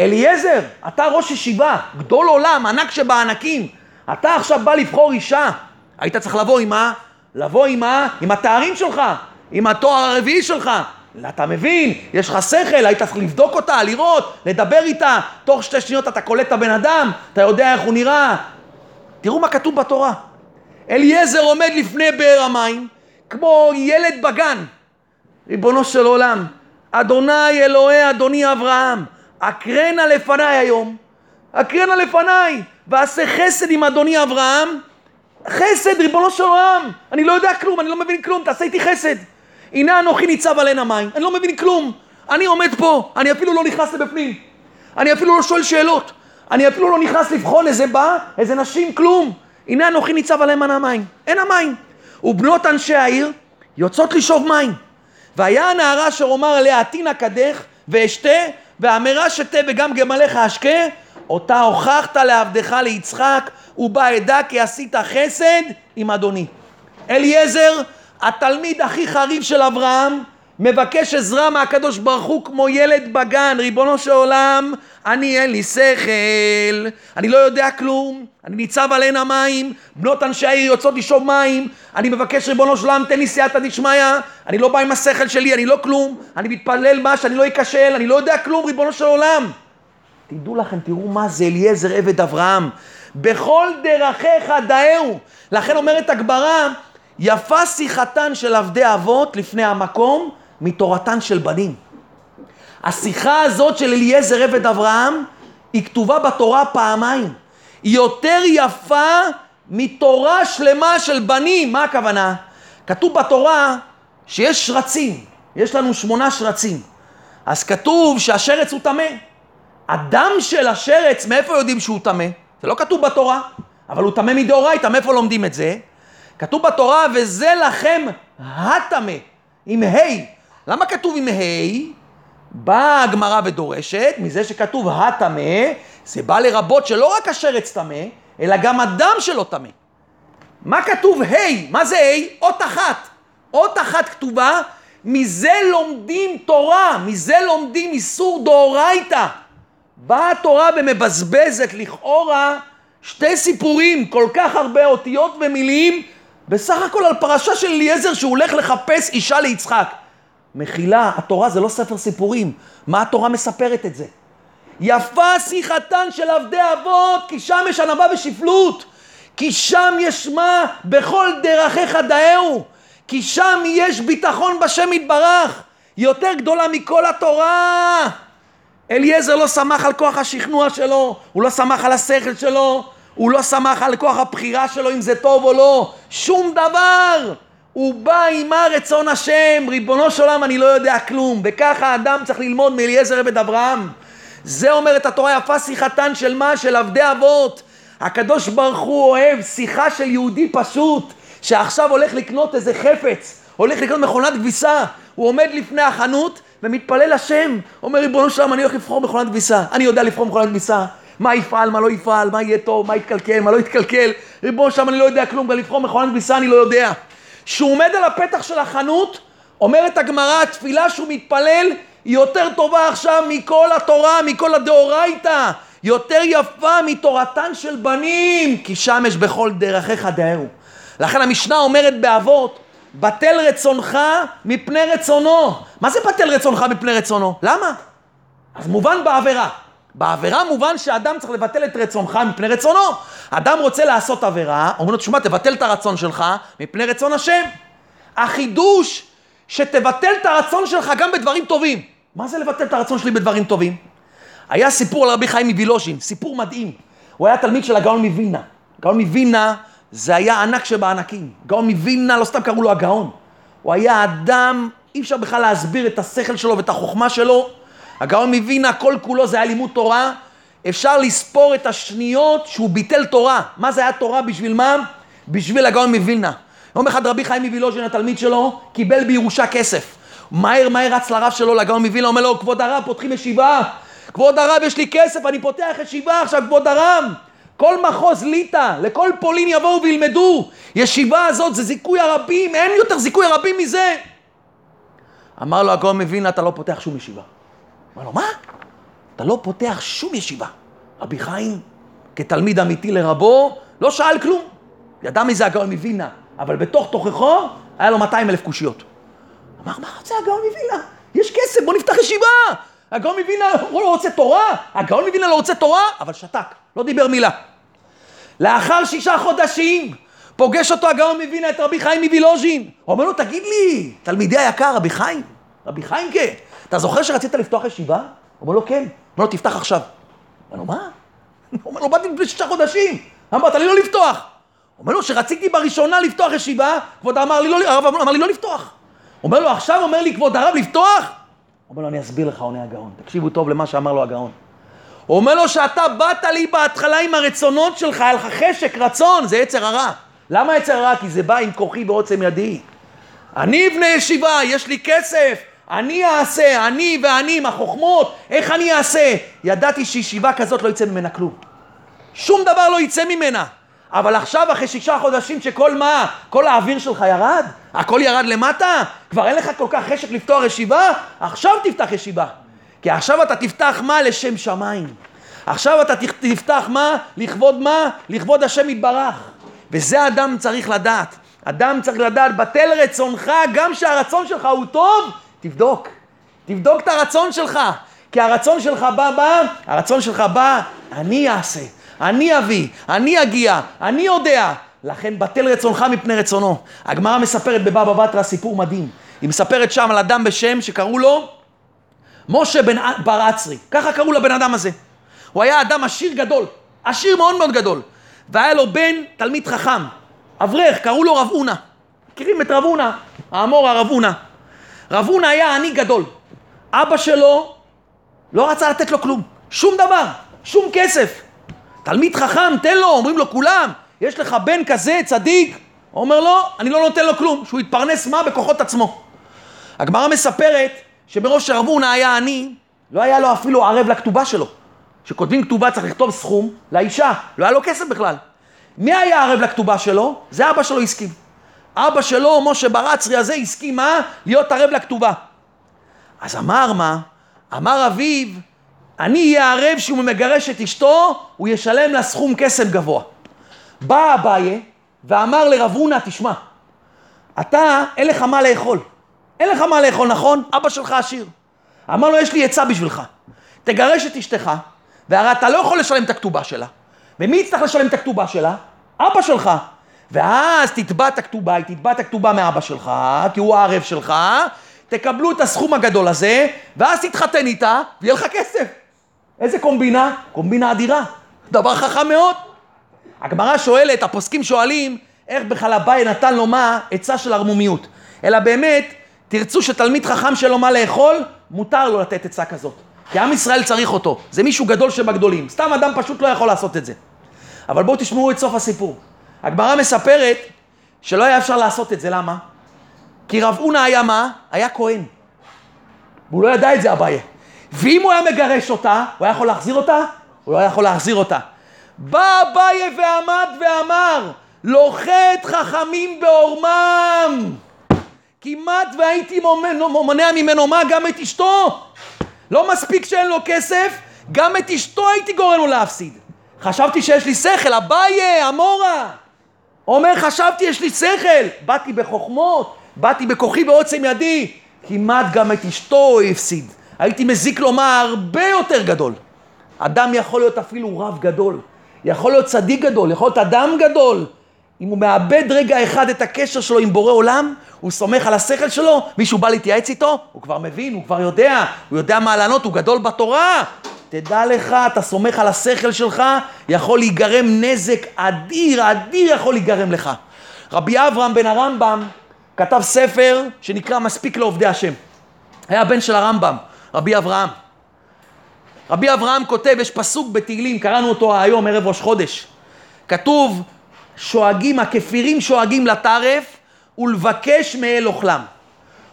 אליעזר, אתה ראש ישיבה, גדול עולם, ענק שבענקים. אתה עכשיו בא לבחור אישה. היית צריך לבוא עם מה? לבוא עם מה? עם התארים שלך, עם התואר הרביעי שלך. אתה מבין, יש לך שכל, היית צריך לבדוק אותה, לראות, לדבר איתה, תוך שתי שניות אתה קולט את הבן אדם, אתה יודע איך הוא נראה. תראו מה כתוב בתורה. אליעזר עומד לפני באר המים, כמו ילד בגן. ריבונו של עולם, אדוני אלוהי אדוני אברהם, אקרנה לפניי היום, אקרנה לפניי, ועשה חסד עם אדוני אברהם, חסד, ריבונו של עולם, אני לא יודע כלום, אני לא מבין כלום, תעשה איתי חסד. הנה אנוכי ניצב על עין המים, אני לא מבין כלום, אני עומד פה, אני אפילו לא נכנס לבפנים, אני אפילו לא שואל שאלות, אני אפילו לא נכנס לבחון איזה בא, איזה נשים, כלום. הנה אנוכי ניצב על עין המים, אין המים. ובנות אנשי העיר יוצאות לשאוב מים. והיה הנערה אשר אומר עליה עתינא קדך ואשתה ואמרה שתה וגם גמליך אשקה אותה הוכחת לעבדך ליצחק ובה אדע כי עשית חסד עם אדוני. אליעזר התלמיד הכי חריף של אברהם מבקש עזרה מהקדוש ברוך הוא כמו ילד בגן, ריבונו של עולם, אני אין לי שכל, אני לא יודע כלום, אני ניצב על עין המים, בנות אנשי העיר יוצאות לשאוב מים, אני מבקש ריבונו של עולם תן לי סייעתא דשמיא, אני לא בא עם השכל שלי, אני לא כלום, אני מתפלל מה שאני לא אכשל, אני לא יודע כלום, ריבונו של עולם. תדעו לכם, תראו מה זה אליעזר עבד אברהם, בכל דרכיך דאהו, לכן אומרת הגברה, יפה שיחתן של עבדי אבות לפני המקום מתורתן של בנים. השיחה הזאת של אליעזר עבד אברהם היא כתובה בתורה פעמיים. היא יותר יפה מתורה שלמה של בנים. מה הכוונה? כתוב בתורה שיש שרצים, יש לנו שמונה שרצים. אז כתוב שהשרץ הוא טמא. הדם של השרץ, מאיפה יודעים שהוא טמא? זה לא כתוב בתורה, אבל הוא טמא מדאורייתא, מאיפה לומדים את זה? כתוב בתורה, וזה לכם הטמא, עם ה'. למה כתוב עם ה'? באה הגמרא ודורשת, מזה שכתוב הטמא, זה בא לרבות שלא רק השרץ טמא, אלא גם הדם שלו טמא. מה כתוב ה'? מה זה ה'? אות אחת. אות אחת כתובה, מזה לומדים תורה, מזה לומדים איסור דאורייתא. באה התורה ומבזבזת לכאורה שתי סיפורים, כל כך הרבה אותיות ומילים, בסך הכל על פרשה של אליעזר שהוא הולך לחפש אישה ליצחק. מחילה, התורה זה לא ספר סיפורים. מה התורה מספרת את זה? יפה שיחתן של עבדי אבות, כי שם יש ענווה ושפלות. כי שם יש מה בכל דרכיך דאהו. כי שם יש ביטחון בשם יתברך. יותר גדולה מכל התורה. אליעזר לא שמח על כוח השכנוע שלו, הוא לא שמח על השכל שלו, הוא לא שמח על כוח הבחירה שלו אם זה טוב או לא, שום דבר. הוא בא עם רצון השם, ריבונו של עולם אני לא יודע כלום, וככה האדם צריך ללמוד מאליעזר עבד אברהם. זה אומרת התורה יפה שיחתן של מה? של עבדי אבות. הקדוש ברוך הוא אוהב שיחה של יהודי פשוט, שעכשיו הולך לקנות איזה חפץ, הולך לקנות מכונת כביסה, הוא עומד לפני החנות ומתפלל לשם, אומר ריבונו של עולם אני הולך לבחור מכונת כביסה, אני יודע לבחור מכונת כביסה, מה יפעל, מה לא יפעל, מה יהיה טוב, מה יתקלקל, מה לא יתקלקל, ריבונו של עולם אני לא יודע כלום, גם לבחור מכונת כביסה אני לא יודע. שהוא עומד על הפתח של החנות, אומרת הגמרא, התפילה שהוא מתפלל היא יותר טובה עכשיו מכל התורה, מכל הדאורייתא, יותר יפה מתורתן של בנים, כי שם יש בכל דרכיך דאהו. לכן המשנה אומרת באבות, בטל רצונך מפני רצונו. מה זה בטל רצונך מפני רצונו? למה? אז מובן בעבירה. בעבירה מובן שאדם צריך לבטל את רצונך מפני רצונו. אדם רוצה לעשות עבירה, אומרים לו, תשמע, תבטל את הרצון שלך מפני רצון השם. החידוש, שתבטל את הרצון שלך גם בדברים טובים. מה זה לבטל את הרצון שלי בדברים טובים? היה סיפור על רבי חיים מווילוז'ין, סיפור מדהים. הוא היה תלמיד של הגאון מווילנה. גאון מווילנה זה היה ענק שבענקים. גאון מווילנה, לא סתם קראו לו הגאון. הוא היה אדם, אי אפשר בכלל להסביר את השכל שלו ואת החוכמה שלו. הגאון מווינה, כל כולו זה היה לימוד תורה. אפשר לספור את השניות שהוא ביטל תורה. מה זה היה תורה? בשביל מה? בשביל הגאון מווילנה. יום אחד רבי חיים מווילוז'ין, התלמיד שלו, קיבל בירושה כסף. מהר מהר רץ לרב שלו, לגאון מווילנה, אומר לו, כבוד הרב, פותחים ישיבה. כבוד הרב, יש לי כסף, אני פותח ישיבה עכשיו, כבוד הרב. כל מחוז ליטא, לכל פולין יבואו וילמדו. ישיבה הזאת זה זיכוי הרבים, אין יותר זיכוי הרבים מזה. אמר לו הגאון מווילנה, אתה לא פותח שום ישיבה. אמר לו, מה? אתה לא פותח שום ישיבה. רבי חיים, כתלמיד אמיתי לרבו, לא שאל כלום. ידע מי זה הגאון מווילנה, אבל בתוך תוכחו היה לו 200 אלף קושיות. אמר, מה רוצה הגאון מווילנה? יש כסף, בוא נפתח ישיבה. הגאון מווילנה לא רוצה תורה, הגאון מווילנה לא רוצה תורה, אבל שתק, לא דיבר מילה. לאחר שישה חודשים פוגש אותו הגאון מווינה את רבי חיים מווילוז'ין. אומר לו, תגיד לי, תלמידי היקר, רבי חיים, רבי חיים כן, אתה זוכר שרצית לפתוח ישיבה? אומר לו, כן. אומר לו, תפתח עכשיו. אומר לו, מה? אומר לו, באתי לפני שישה חודשים. אמרת לי לא לפתוח. אומר לו, שרציתי בראשונה לפתוח ישיבה, כבוד אמר לי לא, הרב אמר לי לא לפתוח. אומר לו, עכשיו אומר לי כבוד הרב לפתוח? אומר לו, אני אסביר לך, עונה הגאון. תקשיבו טוב למה שאמר לו הגאון. הוא אומר לו שאתה באת לי בהתחלה עם הרצונות שלך, היה לך חשק, רצון, זה יצר הרע. למה יצר הרע? כי זה בא עם כוחי ועוצם ידי. אני אבנה ישיבה, יש לי כסף, אני אעשה, אני ואני עם החוכמות, איך אני אעשה? ידעתי שישיבה כזאת לא יצא ממנה כלום. שום דבר לא יצא ממנה. אבל עכשיו, אחרי שישה חודשים שכל מה, כל האוויר שלך ירד? הכל ירד למטה? כבר אין לך כל כך חשק לפתוח ישיבה? עכשיו תפתח ישיבה. כי עכשיו אתה תפתח מה? לשם שמיים. עכשיו אתה תפתח מה? לכבוד מה? לכבוד השם יתברך. וזה אדם צריך לדעת. אדם צריך לדעת, בטל רצונך, גם שהרצון שלך הוא טוב, תבדוק. תבדוק את הרצון שלך. כי הרצון שלך בא, בא, הרצון שלך בא, אני אעשה, אני אביא, אני אגיע, אני יודע. לכן בטל רצונך מפני רצונו. הגמרא מספרת בבבא בתרא סיפור מדהים. היא מספרת שם על אדם בשם שקראו לו משה בן בר אצרי. ככה קראו לבן אדם הזה. הוא היה אדם עשיר גדול, עשיר מאוד מאוד גדול. והיה לו בן תלמיד חכם, אברך, קראו לו רב אונה. מכירים את רב אונה? האמור הרב אונה. רב אונה היה עני גדול. אבא שלו לא רצה לתת לו כלום, שום דבר, שום כסף. תלמיד חכם, תן לו, אומרים לו כולם, יש לך בן כזה, צדיק. הוא אומר לו, אני לא נותן לו כלום, שהוא יתפרנס מה? בכוחות עצמו. הגמרא מספרת שמראש רב אונה היה עני, לא היה לו אפילו ערב לכתובה שלו. כשכותבים כתובה צריך לכתוב סכום לאישה, לא היה לו כסף בכלל. מי היה ערב לכתובה שלו? זה אבא שלו הסכים. אבא שלו, משה ברצרי הזה, הסכים מה? להיות ערב לכתובה. אז אמר מה? אמר אביו, אני אהיה ערב שהוא מגרש את אשתו, הוא ישלם לה סכום כסף גבוה. בא אביי ואמר לרב הונא, תשמע, אתה, אין לך מה לאכול. אין לך מה לאכול, נכון? אבא שלך עשיר. אמר לו, יש לי עצה בשבילך. תגרש את אשתך, והרי אתה לא יכול לשלם את הכתובה שלה. ומי יצטרך לשלם את הכתובה שלה? אבא שלך. ואז תתבע את הכתובה, היא תתבע את הכתובה מאבא שלך, כי הוא הערב שלך, תקבלו את הסכום הגדול הזה, ואז תתחתן איתה, ויהיה לך כסף. איזה קומבינה? קומבינה אדירה. דבר חכם מאוד. הגמרא שואלת, הפוסקים שואלים, איך בכלל אביי נתן לו מה? עצה של ערמומיות. אלא באמת, תרצו שתלמיד חכם שלו מה לאכול, מותר לו לתת עצה כזאת. כי עם ישראל צריך אותו. זה מישהו גדול שבגדולים. סתם אדם פשוט לא יכול לעשות את זה. אבל בואו תשמעו את סוף הסיפור. הגמרא מספרת שלא היה אפשר לעשות את זה, למה? כי רב אונה היה מה? היה כהן. והוא לא ידע את זה, אביי. ואם הוא היה מגרש אותה, הוא היה יכול להחזיר אותה? הוא לא היה יכול להחזיר אותה. בא אביי ועמד ואמר, לוחת חכמים בעורמם. כמעט והייתי מונע ממנו מה? גם את אשתו. לא מספיק שאין לו כסף, גם את אשתו הייתי גורם לו להפסיד. חשבתי שיש לי שכל, אביי, אמורה. אומר, חשבתי יש לי שכל. באתי בחוכמות, באתי בכוחי ועוצם ידי. כמעט גם את אשתו הוא הפסיד. הייתי מזיק לו מה הרבה יותר גדול. אדם יכול להיות אפילו רב גדול, יכול להיות צדיק גדול, יכול להיות אדם גדול. אם הוא מאבד רגע אחד את הקשר שלו עם בורא עולם, הוא סומך על השכל שלו, מישהו בא להתייעץ איתו, הוא כבר מבין, הוא כבר יודע, הוא יודע מה לענות, הוא גדול בתורה. תדע לך, אתה סומך על השכל שלך, יכול להיגרם נזק אדיר, אדיר יכול להיגרם לך. רבי אברהם בן הרמב"ם כתב ספר שנקרא מספיק לעובדי השם. היה בן של הרמב"ם, רבי אברהם. רבי אברהם כותב, יש פסוק בתהילים, קראנו אותו היום, ערב ראש חודש. כתוב, שואגים, הכפירים שואגים לטרף ולבקש מאל אוכלם.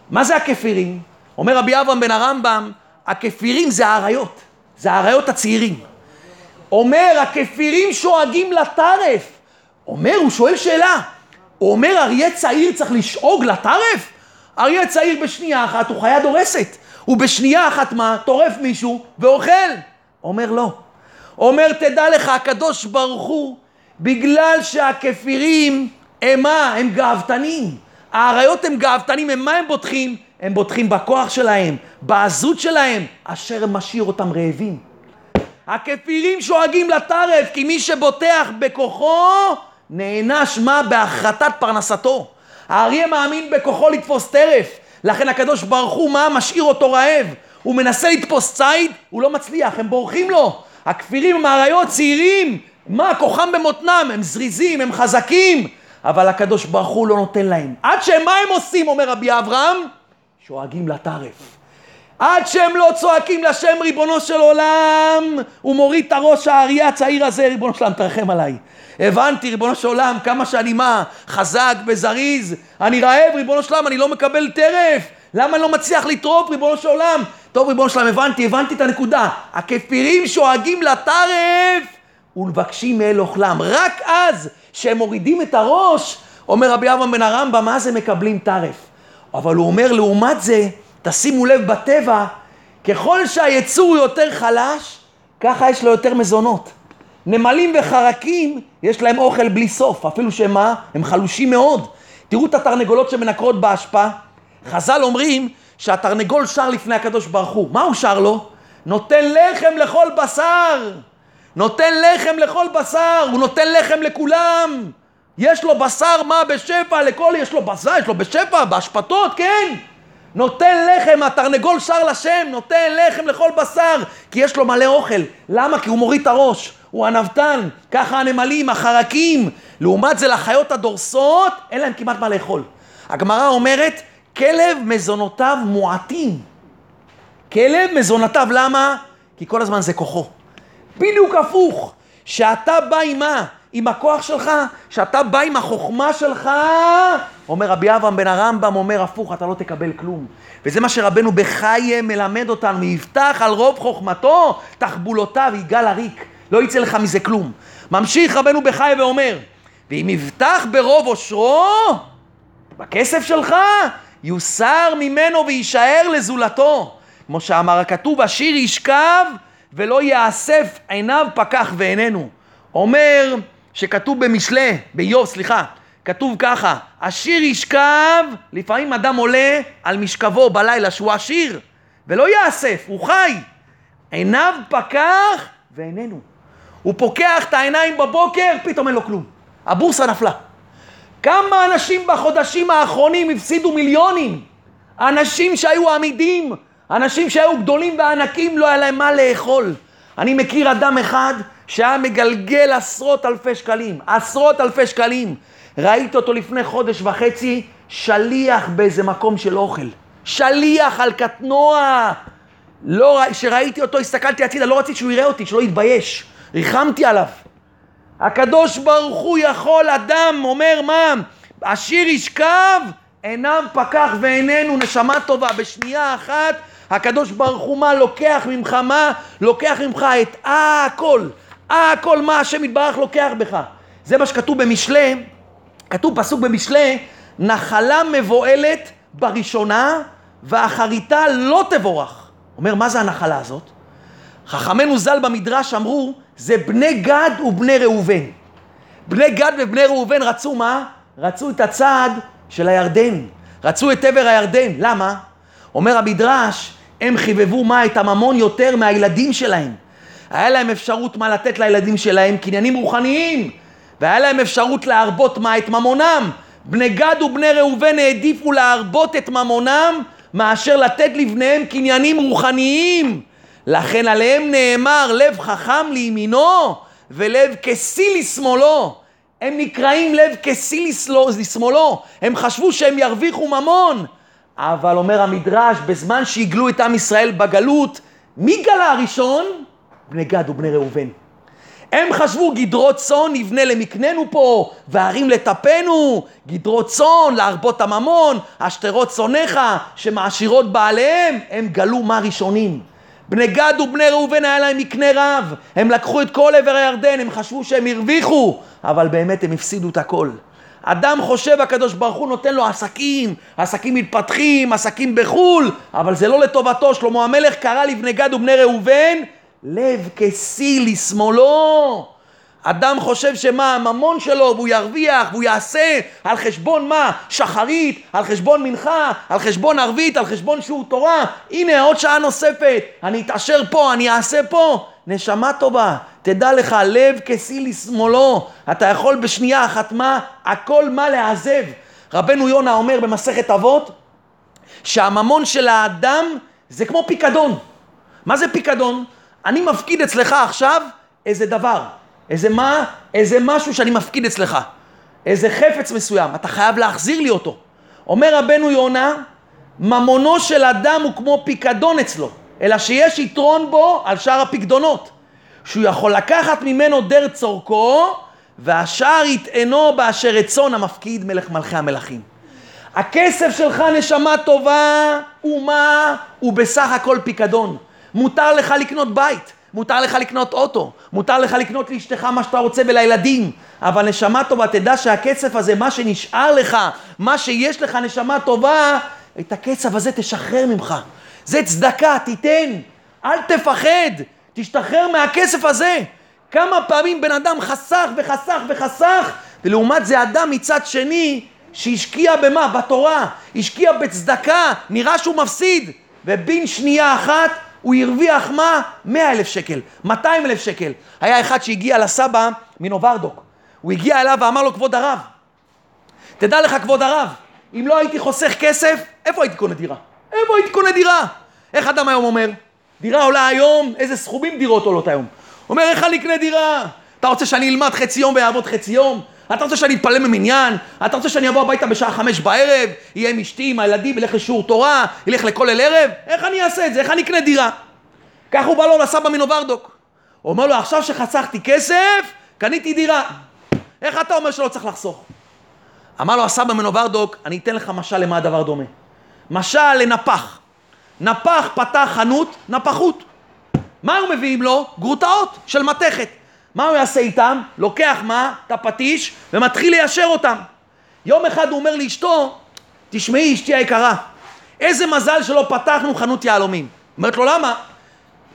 מה זה הכפירים? אומר רבי אברהם בן הרמב"ם, הכפירים זה האריות, זה האריות הצעירים. אומר, הכפירים שואגים לטרף. אומר, הוא שואל שאלה. הוא אומר, אריה צעיר צריך לשאוג לטרף? אריה צעיר בשנייה אחת הוא חיה דורסת. הוא בשנייה אחת מה? טורף מישהו ואוכל. אומר לא. אומר, תדע לך, הקדוש ברוך הוא, בגלל שהכפירים הם מה? הם גאוותנים. האריות הם גאוותנים, הם מה הם בוטחים? הם בוטחים בכוח שלהם, בעזות שלהם, אשר משאיר אותם רעבים. הכפירים שואגים לטרף, כי מי שבוטח בכוחו, נענש מה? בהחרטת פרנסתו. האריה מאמין בכוחו לתפוס טרף, לכן הקדוש ברוך הוא מה? משאיר אותו רעב. הוא מנסה לתפוס ציד, הוא לא מצליח, הם בורחים לו. הכפירים הם האריות צעירים, מה? כוחם במותנם, הם זריזים, הם חזקים, אבל הקדוש ברוך הוא לא נותן להם. עד שהם, מה הם עושים, אומר רבי אברהם? שואגים לטרף. עד שהם לא צועקים לשם ריבונו של עולם, הוא מוריד את הראש האריה הצעיר הזה, ריבונו של עולם, תרחם עליי. הבנתי, ריבונו של עולם, כמה שאני מה, חזק וזריז, אני רעב, ריבונו של עולם, אני לא מקבל טרף, למה אני לא מצליח לטרוף, ריבונו של עולם? טוב, ריבונו של עולם, הבנתי, הבנתי את הנקודה. הכפירים שואגים לטרף ומבקשים מאל אוכלם. רק אז, שהם מורידים את הראש, אומר רבי אברהם בן הרמב"ם, מה זה מקבלים טרף? אבל הוא אומר, לעומת זה, תשימו לב בטבע, ככל שהיצור יותר חלש, ככה יש לו יותר מזונות. נמלים וחרקים, יש להם אוכל בלי סוף, אפילו שהם מה? הם חלושים מאוד. תראו את התרנגולות שמנקרות באשפה. חז"ל אומרים שהתרנגול שר לפני הקדוש ברוך הוא. מה הוא שר לו? נותן לחם לכל בשר. נותן לחם לכל בשר, הוא נותן לחם לכולם. יש לו בשר מה בשפע, לכל יש לו בשר, יש לו בשפע, באשפתות, כן. נותן לחם, התרנגול שר לשם, נותן לחם לכל בשר, כי יש לו מלא אוכל. למה? כי הוא מוריד את הראש, הוא הנבטן, ככה הנמלים, החרקים. לעומת זה לחיות הדורסות, אין להם כמעט מה לאכול. הגמרא אומרת, כלב מזונותיו מועטים. כלב מזונותיו, למה? כי כל הזמן זה כוחו. בדיוק הפוך, שאתה בא עם מה? עם הכוח שלך, שאתה בא עם החוכמה שלך, אומר רבי אברהם בן הרמב"ם, אומר הפוך, אתה לא תקבל כלום. וזה מה שרבנו בחיי מלמד אותנו, יפתח על רוב חוכמתו, תחבולותיו יגאל הריק, לא יצא לך מזה כלום. ממשיך רבנו בחיי ואומר, ואם יבטח ברוב עושרו, בכסף שלך, יוסר ממנו ויישאר לזולתו. כמו שאמר הכתוב, השיר ישכב ולא יאסף עיניו פקח ועינינו. אומר שכתוב במשלי, באיוב, סליחה, כתוב ככה, השיר ישכב, לפעמים אדם עולה על משכבו בלילה שהוא עשיר, ולא יאסף, הוא חי. עיניו פקח ועינינו. הוא פוקח את העיניים בבוקר, פתאום אין לו כלום. הבורסה נפלה. כמה אנשים בחודשים האחרונים הפסידו מיליונים? אנשים שהיו עמידים, אנשים שהיו גדולים וענקים, לא היה להם מה לאכול. אני מכיר אדם אחד שהיה מגלגל עשרות אלפי שקלים, עשרות אלפי שקלים. ראיתי אותו לפני חודש וחצי, שליח באיזה מקום של אוכל. שליח על קטנוע. לא, כשראיתי אותו, הסתכלתי הצידה, לא רציתי שהוא יראה אותי, שלא יתבייש. ריחמתי עליו. הקדוש ברוך הוא יכול, אדם אומר מה? עשיר ישכב, עיניו פקח ועינינו נשמה טובה. בשנייה אחת הקדוש ברוך הוא מה לוקח ממך מה? לוקח ממך את הכל. הכל מה השם יתברך לוקח בך. זה מה שכתוב במשלי, כתוב פסוק במשלי, נחלה מבוהלת בראשונה ואחריתה לא תבורך. אומר, מה זה הנחלה הזאת? חכמינו ז"ל במדרש אמרו, זה בני גד ובני ראובן. בני גד ובני ראובן רצו מה? רצו את הצד של הירדן. רצו את עבר הירדן. למה? אומר המדרש, הם חיבבו מה? את הממון יותר מהילדים שלהם. היה להם אפשרות מה לתת לילדים שלהם, קניינים רוחניים, והיה להם אפשרות להרבות מה? את ממונם. בני גד ובני ראובן העדיפו להרבות את ממונם מאשר לתת לבניהם קניינים רוחניים. לכן עליהם נאמר לב חכם לימינו ולב כסיל לשמאלו. הם נקראים לב כסיל לשמאלו. הם חשבו שהם ירוויחו ממון. אבל אומר המדרש, בזמן שהגלו את עם ישראל בגלות, מי גלה הראשון? בני גד ובני ראובן. הם חשבו גדרות צאן נבנה למקננו פה, וערים לטפנו, גדרות צאן להרבות הממון, השטרות צונך שמעשירות בעליהם, הם גלו מה ראשונים. בני גד ובני ראובן היה להם מקנה רב, הם לקחו את כל עבר הירדן, הם חשבו שהם הרוויחו, אבל באמת הם הפסידו את הכל. אדם חושב, הקדוש ברוך הוא נותן לו עסקים, עסקים מתפתחים, עסקים בחו"ל, אבל זה לא לטובתו. שלמה המלך קרא לבני גד ובני ראובן, לב כסיל לשמאלו. אדם חושב שמה הממון שלו והוא ירוויח והוא יעשה על חשבון מה? שחרית, על חשבון מנחה, על חשבון ערבית, על חשבון שיעור תורה. הנה עוד שעה נוספת, אני אתעשר פה, אני אעשה פה. נשמה טובה, תדע לך, לב כסי לשמאלו. אתה יכול בשנייה אחת מה? הכל מה לעזב. רבנו יונה אומר במסכת אבות, שהממון של האדם זה כמו פיקדון. מה זה פיקדון? אני מפקיד אצלך עכשיו איזה דבר, איזה מה, איזה משהו שאני מפקיד אצלך, איזה חפץ מסוים, אתה חייב להחזיר לי אותו. אומר רבנו יונה, ממונו של אדם הוא כמו פיקדון אצלו, אלא שיש יתרון בו על שאר הפיקדונות, שהוא יכול לקחת ממנו דר צורכו, והשאר יטענו באשר רצון המפקיד מלך מלכי המלכים. הכסף שלך, נשמה טובה, הוא מה? הוא בסך הכל פיקדון. מותר לך לקנות בית, מותר לך לקנות אוטו, מותר לך לקנות לאשתך מה שאתה רוצה ולילדים, אבל נשמה טובה, תדע שהכסף הזה, מה שנשאר לך, מה שיש לך, נשמה טובה, את הכסף הזה תשחרר ממך. זה צדקה, תיתן, אל תפחד, תשתחרר מהכסף הזה. כמה פעמים בן אדם חסך וחסך וחסך, ולעומת זה אדם מצד שני שהשקיע במה? בתורה, השקיע בצדקה, נראה שהוא מפסיד, ובין שנייה אחת הוא הרוויח מה? 100 אלף שקל, 200 אלף שקל. היה אחד שהגיע לסבא מנוברדוק, הוא הגיע אליו ואמר לו, כבוד הרב, תדע לך כבוד הרב, אם לא הייתי חוסך כסף, איפה הייתי קונה דירה? איפה הייתי קונה דירה? איך אדם היום אומר? דירה עולה היום, איזה סכומים דירות עולות היום? אומר, איך אני אקנה דירה? אתה רוצה שאני אלמד חצי יום ואעבוד חצי יום? אתה רוצה שאני אתפלל במניין? אתה רוצה שאני אבוא הביתה בשעה חמש בערב, יהיה עם אשתי, עם הילדים, ילך לשיעור תורה, ילך לכולל ערב? איך אני אעשה את זה? איך אני אקנה דירה? כך הוא בא לו לסבא מנוברדוק. הוא אומר לו, עכשיו שחסכתי כסף, קניתי דירה. איך אתה אומר שלא צריך לחסוך? אמר לו הסבא מנוברדוק, אני אתן לך משל למה הדבר דומה. משל לנפח. נפח פתח חנות נפחות. מה הוא מביאים לו? גרוטאות של מתכת. מה הוא יעשה איתם? לוקח מה? את הפטיש ומתחיל ליישר אותם. יום אחד הוא אומר לאשתו, תשמעי אשתי היקרה, איזה מזל שלא פתחנו חנות יהלומים. אומרת לו למה?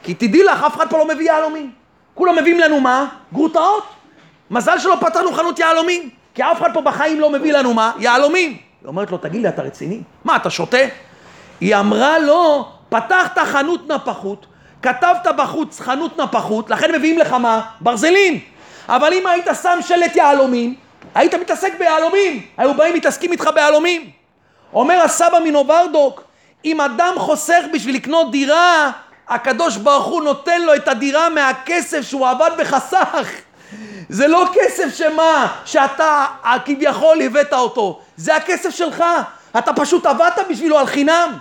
כי תדעי לך, אף אחד פה לא מביא יהלומים. כולם מביאים לנו מה? גרוטאות. מזל שלא פתחנו חנות יהלומים, כי אף אחד פה בחיים לא מביא לנו מה? יהלומים. היא אומרת לו, תגיד לי, אתה רציני? מה, אתה שותה? היא אמרה לו, פתחת חנות נפחות, כתבת בחוץ חנות נפחות, לכן מביאים לך מה? ברזלים. אבל אם היית שם שלט יהלומים, היית מתעסק ביהלומים. היו באים מתעסקים איתך ביהלומים. אומר הסבא מנוברדוק, אם אדם חוסך בשביל לקנות דירה, הקדוש ברוך הוא נותן לו את הדירה מהכסף שהוא עבד וחסך. זה לא כסף שמה, שאתה כביכול הבאת אותו, זה הכסף שלך. אתה פשוט עבדת בשבילו על חינם.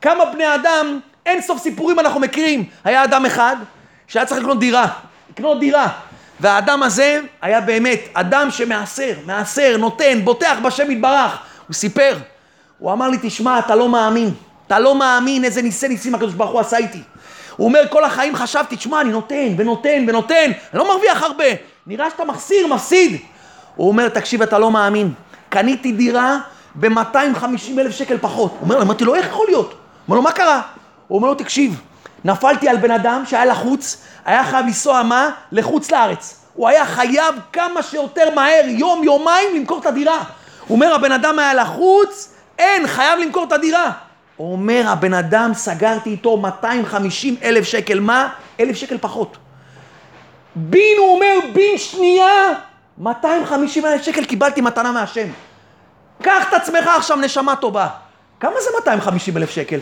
כמה בני אדם אין סוף סיפורים אנחנו מכירים. היה אדם אחד שהיה צריך לקנות דירה, לקנות דירה. והאדם הזה היה באמת אדם שמעשר, מעשר, נותן, בוטח בשם יתברך. הוא סיפר, הוא אמר לי, תשמע, אתה לא מאמין. אתה לא מאמין איזה ניסי ניסים הקדוש ברוך הוא עשה איתי. הוא אומר, כל החיים חשבתי, תשמע, אני נותן ונותן ונותן, אני לא מרוויח הרבה. נראה שאתה מחסיר, מפסיד. הוא אומר, תקשיב, אתה לא מאמין. קניתי דירה ב-250 אלף שקל פחות. הוא אומר, אמרתי לו, איך יכול להיות? אומר לו, מה קרה? הוא אומר לו, תקשיב, נפלתי על בן אדם שהיה לחוץ, היה חייב לנסוע מה? לחוץ לארץ. הוא היה חייב כמה שיותר מהר, יום, יומיים, למכור את הדירה. הוא אומר, הבן אדם היה לחוץ, אין, חייב למכור את הדירה. הוא אומר, הבן אדם, סגרתי איתו 250 אלף שקל, מה? אלף שקל פחות. בין, הוא אומר, בין שנייה, 250 אלף שקל קיבלתי מתנה מהשם. קח את עצמך עכשיו, נשמה טובה. כמה זה 250 אלף שקל?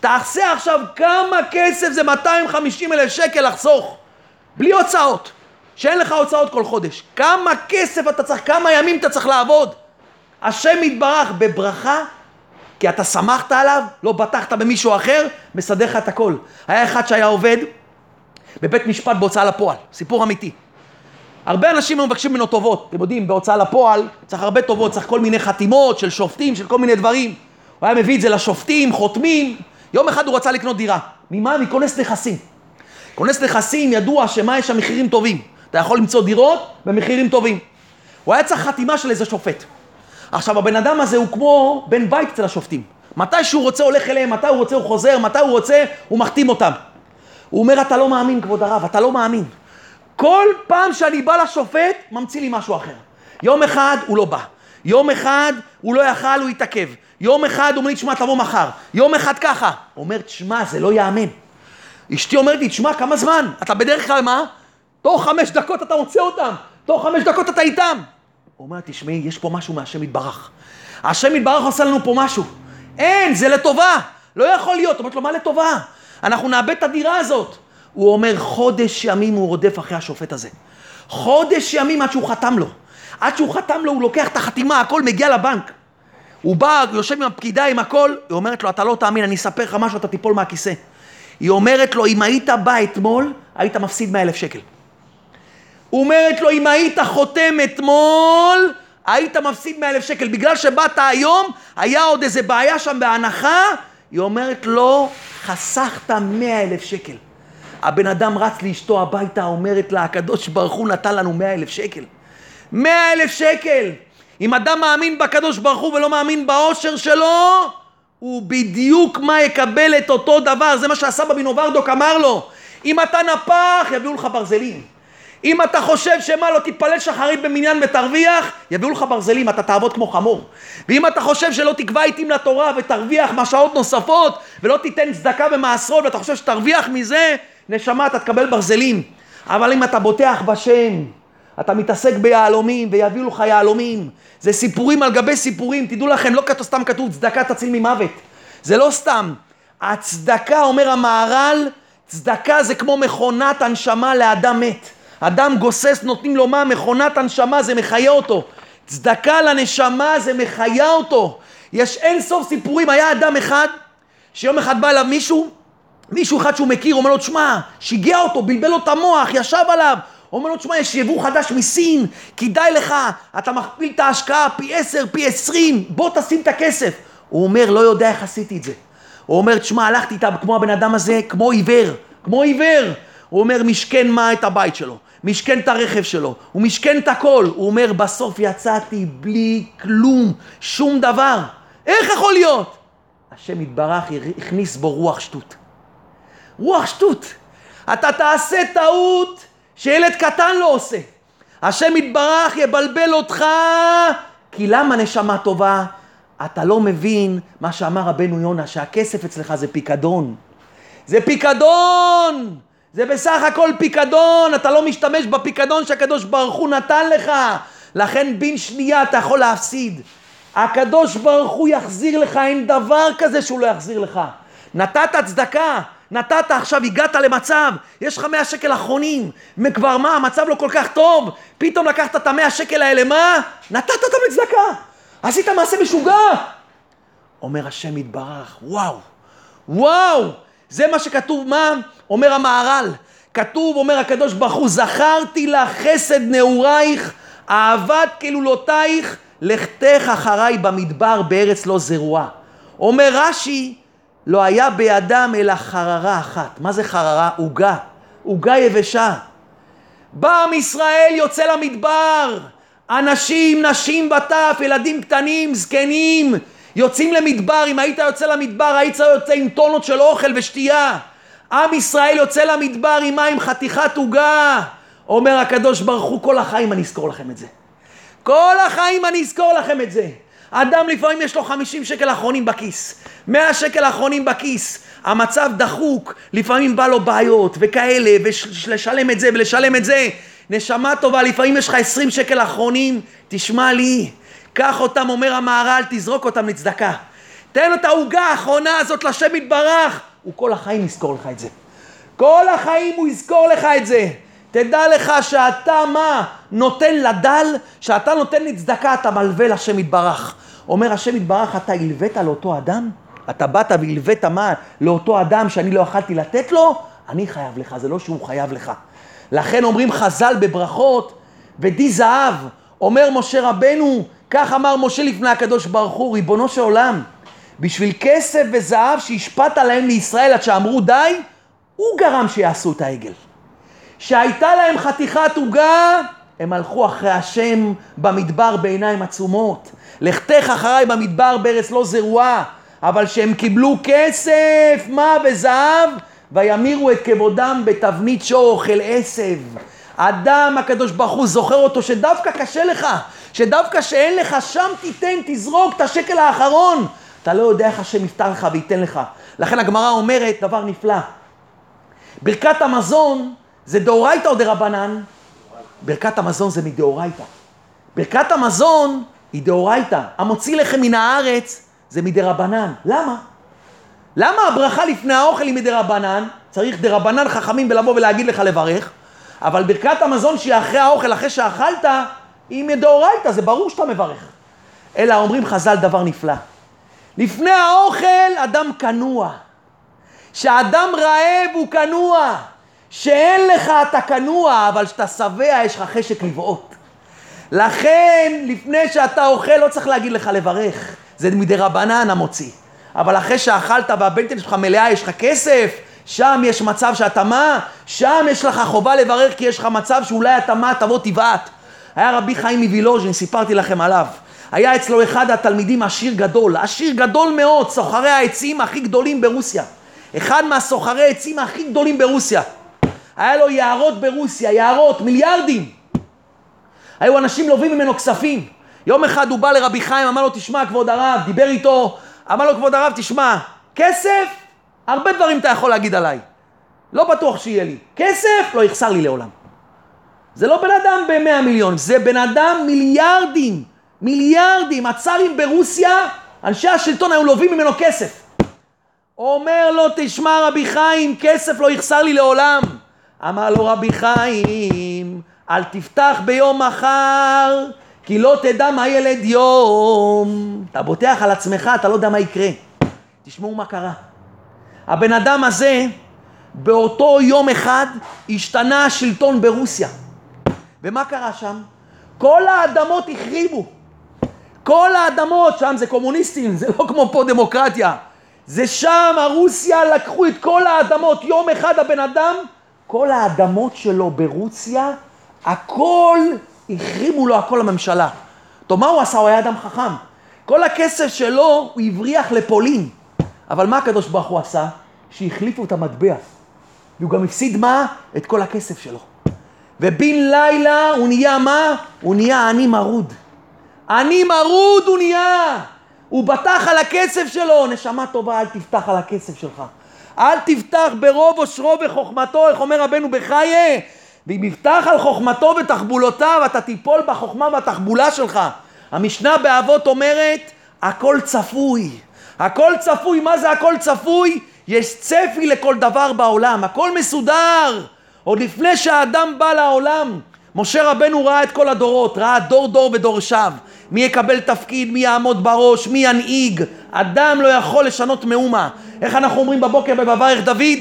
תעשה עכשיו כמה כסף זה 250 אלף שקל לחסוך, בלי הוצאות, שאין לך הוצאות כל חודש. כמה כסף אתה צריך, כמה ימים אתה צריך לעבוד. השם יתברך בברכה, כי אתה שמחת עליו, לא בטחת במישהו אחר, מסדר לך את הכל. היה אחד שהיה עובד בבית משפט בהוצאה לפועל, סיפור אמיתי. הרבה אנשים מבקשים ממנו טובות, אתם יודעים, בהוצאה לפועל צריך הרבה טובות, צריך כל מיני חתימות של שופטים, של כל מיני דברים. הוא היה מביא את זה לשופטים, חותמים, יום אחד הוא רצה לקנות דירה. ממה? מכונס נכסים. כונס נכסים ידוע שמה יש שם מחירים טובים. אתה יכול למצוא דירות במחירים טובים. הוא היה צריך חתימה של איזה שופט. עכשיו הבן אדם הזה הוא כמו בן בית אצל השופטים. מתי שהוא רוצה הולך אליהם, מתי הוא רוצה הוא חוזר, מתי הוא רוצה הוא מחתים אותם. הוא אומר אתה לא מאמין כבוד הרב, אתה לא מאמין. כל פעם שאני בא לשופט, ממציא לי משהו אחר. יום אחד הוא לא בא, יום אחד הוא לא יכל, הוא התעכב. יום אחד הוא אומר לי, תשמע, תבוא מחר. יום אחד ככה. הוא אומר, תשמע, זה לא ייאמן. אשתי אומרת לי, תשמע, כמה זמן? אתה בדרך כלל מה? תוך חמש דקות אתה מוצא אותם. תוך חמש דקות אתה איתם. הוא אומר, תשמעי, יש פה משהו מהשם יתברך. השם יתברך עושה לנו פה משהו. אין, זה לטובה. לא יכול להיות. אומרת לו, מה לטובה? אנחנו נאבד את הדירה הזאת. הוא אומר, חודש ימים הוא רודף אחרי השופט הזה. חודש ימים עד שהוא חתם לו. עד שהוא חתם לו, הוא לוקח את החתימה, הכל מגיע לבנק. הוא בא, יושב עם הפקידה, עם הכל, היא אומרת לו, אתה לא תאמין, אני אספר לך משהו, אתה תיפול מהכיסא. היא אומרת לו, אם היית בא אתמול, היית מפסיד 100 אלף שקל. אומרת לו, אם היית חותם אתמול, היית מפסיד 100 אלף שקל. בגלל שבאת היום, היה עוד איזה בעיה שם בהנחה, היא אומרת לו, חסכת 100 אלף שקל. הבן אדם רץ לאשתו הביתה, אומרת לה, הקדוש ברוך הוא נתן לנו 100 אלף שקל. 100 אלף שקל! אם אדם מאמין בקדוש ברוך הוא ולא מאמין באושר שלו, הוא בדיוק מה יקבל את אותו דבר. זה מה שהסבא מנוברדוק אמר לו. אם אתה נפח, יביאו לך ברזלים. אם אתה חושב שמה, לא תתפלל שחרית במניין ותרוויח, יביאו לך ברזלים, אתה תעבוד כמו חמור. ואם אתה חושב שלא תקבע עיתים לתורה ותרוויח משעות נוספות, ולא תיתן צדקה במעשרות, ואתה חושב שתרוויח מזה, נשמה, אתה תקבל ברזלים. אבל אם אתה בוטח בשם, אתה מתעסק ביהלומים, ויביאו לך יהלומים. זה סיפורים על גבי סיפורים. תדעו לכם, לא כתוב סתם כתוב צדקה תציל ממוות. זה לא סתם. הצדקה, אומר המהר"ל, צדקה זה כמו מכונת הנשמה לאדם מת. אדם גוסס, נותנים לו מה? מכונת הנשמה, זה מחיה אותו. צדקה לנשמה זה מחיה אותו. יש אין סוף סיפורים. היה אדם אחד, שיום אחד בא אליו מישהו, מישהו אחד שהוא מכיר, אומר לו, תשמע, שיגע אותו, בלבל לו את המוח, ישב עליו. אומר לו, תשמע, יש יבוא חדש מסין, כדאי לך, אתה מכפיל את ההשקעה פי עשר, פי עשרים, בוא תשים את הכסף. הוא אומר, לא יודע איך עשיתי את זה. הוא אומר, תשמע, הלכתי איתה כמו הבן אדם הזה, כמו עיוור, כמו עיוור. הוא אומר, משכן מה את הבית שלו, משכן את הרכב שלו, הוא משכן את הכל. הוא אומר, בסוף יצאתי בלי כלום, שום דבר. איך יכול להיות? השם יתברך הכניס בו רוח שטות. רוח שטות. אתה תעשה טעות שילד קטן לא עושה. השם יתברך יבלבל אותך, כי למה נשמה טובה? אתה לא מבין מה שאמר רבנו יונה, שהכסף אצלך זה פיקדון. זה פיקדון! זה בסך הכל פיקדון, אתה לא משתמש בפיקדון שהקדוש ברוך הוא נתן לך. לכן בן שנייה אתה יכול להפסיד. הקדוש ברוך הוא יחזיר לך, אין דבר כזה שהוא לא יחזיר לך. נתת צדקה, נתת, עכשיו הגעת למצב, יש לך מאה שקל אחרונים, כבר מה, המצב לא כל כך טוב, פתאום לקחת את המאה שקל האלה, מה? נתת אותם לצדקה, עשית מעשה משוגע. אומר השם יתברך, וואו, וואו, זה מה שכתוב, מה? אומר המהר"ל, כתוב, אומר הקדוש ברוך הוא, זכרתי לך חסד נעורייך, אהבת כלולותייך, לכתך אחריי במדבר בארץ לא זרועה. אומר רש"י, לא היה בידם אלא חררה אחת. מה זה חררה? עוגה. עוגה יבשה. בא עם ישראל יוצא למדבר. אנשים, נשים בטף, ילדים קטנים, זקנים, יוצאים למדבר. אם היית יוצא למדבר, היית יוצא עם טונות של אוכל ושתייה. עם ישראל יוצא למדבר עם מים חתיכת עוגה. אומר הקדוש ברוך הוא, כל החיים אני אזכור לכם את זה. כל החיים אני אזכור לכם את זה. אדם לפעמים יש לו 50 שקל אחרונים בכיס, 100 שקל אחרונים בכיס, המצב דחוק, לפעמים בא לו בעיות וכאלה, ולשלם את זה ולשלם את זה. נשמה טובה, לפעמים יש לך 20 שקל אחרונים, תשמע לי, קח אותם, אומר המהר"ל, תזרוק אותם לצדקה. תן את העוגה האחרונה הזאת לשם יתברך, הוא כל החיים יזכור לך את זה. כל החיים הוא יזכור לך את זה. תדע לך שאתה מה? נותן לדל, שאתה נותן לי צדקה, אתה מלווה לשם יתברך. אומר השם יתברך, אתה הלווית לאותו אדם? אתה באת והלווית מה? לאותו אדם שאני לא יכלתי לתת לו? אני חייב לך, זה לא שהוא חייב לך. לכן אומרים חז"ל בברכות, ודי זהב, אומר משה רבנו, כך אמר משה לפני הקדוש ברוך הוא, ריבונו של עולם, בשביל כסף וזהב שהשפעת להם לישראל עד שאמרו די, הוא גרם שיעשו את העגל. שהייתה להם חתיכת עוגה, הם הלכו אחרי השם במדבר בעיניים עצומות. לכתך אחריי במדבר בארץ לא זרועה, אבל שהם קיבלו כסף, מה וזהב, וימירו את כבודם בתבנית שור אוכל עשב. אדם, הקדוש ברוך הוא זוכר אותו שדווקא קשה לך, שדווקא שאין לך, שם תיתן, תזרוק את השקל האחרון. אתה לא יודע איך השם יפתר לך וייתן לך. לכן הגמרא אומרת דבר נפלא. ברכת המזון זה דאורייתא או דרבנן? ברכת המזון זה מדאורייתא. ברכת המזון היא דאורייתא. המוציא לחם מן הארץ זה מדרבנן. למה? למה הברכה לפני האוכל היא מדרבנן? צריך דרבנן חכמים בלבוא ולהגיד לך לברך, אבל ברכת המזון שהיא אחרי האוכל, אחרי שאכלת, היא מדאורייתא, זה ברור שאתה מברך. אלא אומרים חז"ל דבר נפלא. לפני האוכל אדם כנוע. כשאדם רעב הוא כנוע. שאין לך אתה כנוע, אבל כשאתה שבע יש לך חשק לבעוט. לכן, לפני שאתה אוכל לא צריך להגיד לך לברך. זה מדי רבנן המוציא. אבל אחרי שאכלת והבטן שלך מלאה, יש לך כסף, שם יש מצב שאתה מה? שם יש לך חובה לברך כי יש לך מצב שאולי אתה מה? תבוא תבעט. היה רבי חיים מווילוז'ין, סיפרתי לכם עליו. היה אצלו אחד התלמידים עשיר גדול, עשיר גדול מאוד, סוחרי העצים הכי גדולים ברוסיה. אחד מהסוחרי העצים הכי גדולים ברוסיה. היה לו יערות ברוסיה, יערות, מיליארדים. היו אנשים לווים ממנו כספים. יום אחד הוא בא לרבי חיים, אמר לו, תשמע, כבוד הרב, דיבר איתו, אמר לו, כבוד הרב, תשמע, כסף, הרבה דברים אתה יכול להגיד עליי. לא בטוח שיהיה לי. כסף, לא יחסר לי לעולם. זה לא בן אדם במאה מיליון, זה בן אדם מיליארדים. מיליארדים. הצארים ברוסיה, אנשי השלטון היו לווים ממנו כסף. אומר לו, תשמע רבי חיים, כסף לא יחסר לי לעולם. אמר לו רבי חיים, אל תפתח ביום מחר, כי לא תדע מה ילד יום. אתה בוטח על עצמך, אתה לא יודע מה יקרה. תשמעו מה קרה. הבן אדם הזה, באותו יום אחד, השתנה השלטון ברוסיה. ומה קרה שם? כל האדמות החריבו. כל האדמות, שם זה קומוניסטים, זה לא כמו פה דמוקרטיה. זה שם, הרוסיה לקחו את כל האדמות. יום אחד הבן אדם, כל האדמות שלו ברוסיה, הכל החרימו לו הכל לממשלה. טוב, מה הוא עשה? הוא היה אדם חכם. כל הכסף שלו הוא הבריח לפולין. אבל מה הקדוש ברוך הוא עשה? שהחליפו את המטבע. והוא גם הפסיד מה? את כל הכסף שלו. ובן לילה הוא נהיה מה? הוא נהיה עני מרוד. עני מרוד הוא נהיה. הוא בטח על הכסף שלו. נשמה טובה, אל תפתח על הכסף שלך. אל תפתח ברוב עושרו וחוכמתו, איך אומר רבנו בחיי? ואם יפתח על חוכמתו ותחבולותיו, אתה תיפול בחוכמה והתחבולה שלך. המשנה באבות אומרת, הכל צפוי. הכל צפוי, מה זה הכל צפוי? יש צפי לכל דבר בעולם, הכל מסודר. עוד לפני שהאדם בא לעולם, משה רבנו ראה את כל הדורות, ראה דור דור ודורשיו. מי יקבל תפקיד, מי יעמוד בראש, מי ינהיג. אדם לא יכול לשנות מאומה. איך אנחנו אומרים בבוקר בברך דוד?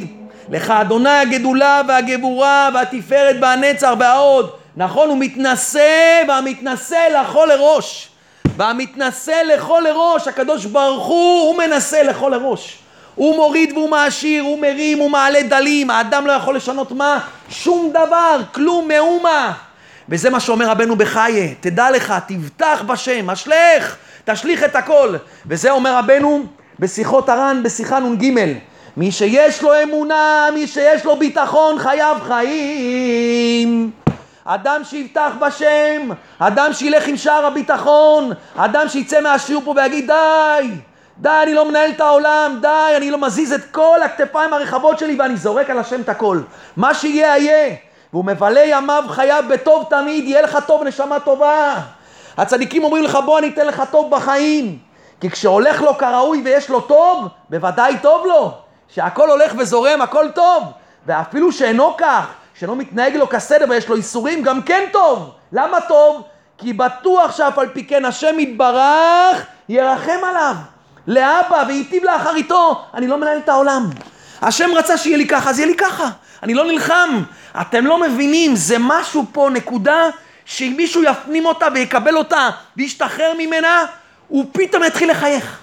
לך אדוני הגדולה והגבורה והתפארת והנצר וההוד. נכון, הוא מתנשא והמתנשא לכל לראש. והמתנשא לכל לראש, הקדוש ברוך הוא, הוא מנסה לכל לראש. הוא מוריד והוא מעשיר, הוא מרים, הוא מעלה דלים, האדם לא יכול לשנות מה? שום דבר, כלום מאומה. וזה מה שאומר רבנו בחיי, תדע לך, תבטח בשם, אשלך, תשליך את הכל. וזה אומר רבנו בשיחות הר"ן, בשיחה נ"ג, מי שיש לו אמונה, מי שיש לו ביטחון, חייב חיים. אדם שיבטח בשם, אדם שילך עם שער הביטחון, אדם שיצא מהשיעור פה ויגיד די, די, אני לא מנהל את העולם, די, אני לא מזיז את כל הכתפיים הרחבות שלי ואני זורק על השם את הכל. מה שיהיה, יהיה. והוא מבלה ימיו חייו בטוב תמיד, יהיה לך טוב, נשמה טובה. הצדיקים אומרים לך, בוא אני אתן לך טוב בחיים. כי כשהולך לו כראוי ויש לו טוב, בוודאי טוב לו. שהכל הולך וזורם, הכל טוב. ואפילו שאינו כך, שלא מתנהג לו כסדר ויש לו איסורים, גם כן טוב. למה טוב? כי בטוח שאף על פי כן השם יתברך ירחם עליו. לאבא וייטיב לאחריתו. אני לא מנהל את העולם. השם רצה שיהיה לי ככה, אז יהיה לי ככה. אני לא נלחם. אתם לא מבינים, זה משהו פה, נקודה, שאם מישהו יפנים אותה ויקבל אותה וישתחרר ממנה, הוא פתאום יתחיל לחייך.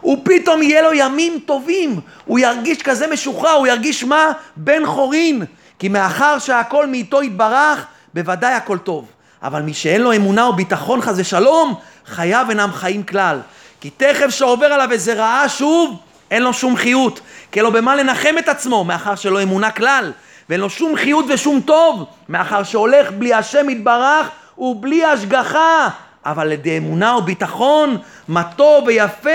הוא פתאום יהיה לו ימים טובים. הוא ירגיש כזה משוחרר, הוא ירגיש מה? בן חורין. כי מאחר שהכל מאיתו יתברך, בוודאי הכל טוב. אבל מי שאין לו אמונה או ביטחון חס ושלום, חייו אינם חיים כלל. כי תכף שעובר עליו איזה רעה שוב, אין לו שום חיות. כי אין לו במה לנחם את עצמו, מאחר שלא אמונה כלל. ואין לו שום חיות ושום טוב, מאחר שהולך בלי השם יתברך ובלי השגחה, אבל לידי אמונה וביטחון, מה טוב ויפה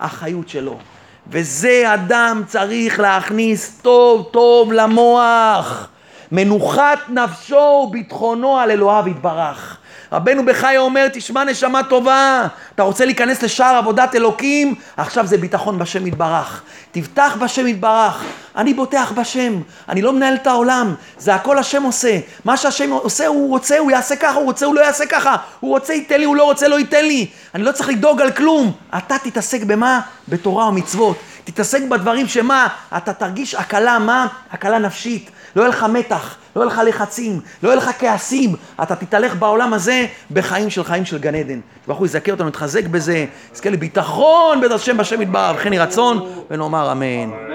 החיות שלו. וזה אדם צריך להכניס טוב טוב למוח. מנוחת נפשו וביטחונו על אלוהיו יתברך. רבנו בחיי אומר, תשמע נשמה טובה, אתה רוצה להיכנס לשער עבודת אלוקים? עכשיו זה ביטחון בשם יתברך. תבטח בשם יתברך. אני בוטח בשם, אני לא מנהל את העולם, זה הכל השם עושה. מה שהשם עושה, הוא רוצה, הוא יעשה ככה, הוא רוצה, הוא לא יעשה ככה. הוא רוצה, ייתן לי, הוא לא רוצה, לא ייתן לי. אני לא צריך לדאוג על כלום. אתה תתעסק במה? בתורה ומצוות. תתעסק בדברים שמה? אתה תרגיש הקלה, מה? הקלה נפשית. לא יהיה לך מתח, לא יהיה לך לחצים, לא יהיה לך כעסים. אתה תתהלך בעולם הזה בחיים של חיים של גן עדן. ברוך הוא יזכה אותנו, נתחזק בזה, יזכה לביטחון בעזרת השם בשם יתברך, וכן יהי רצון, ונאמר אמן.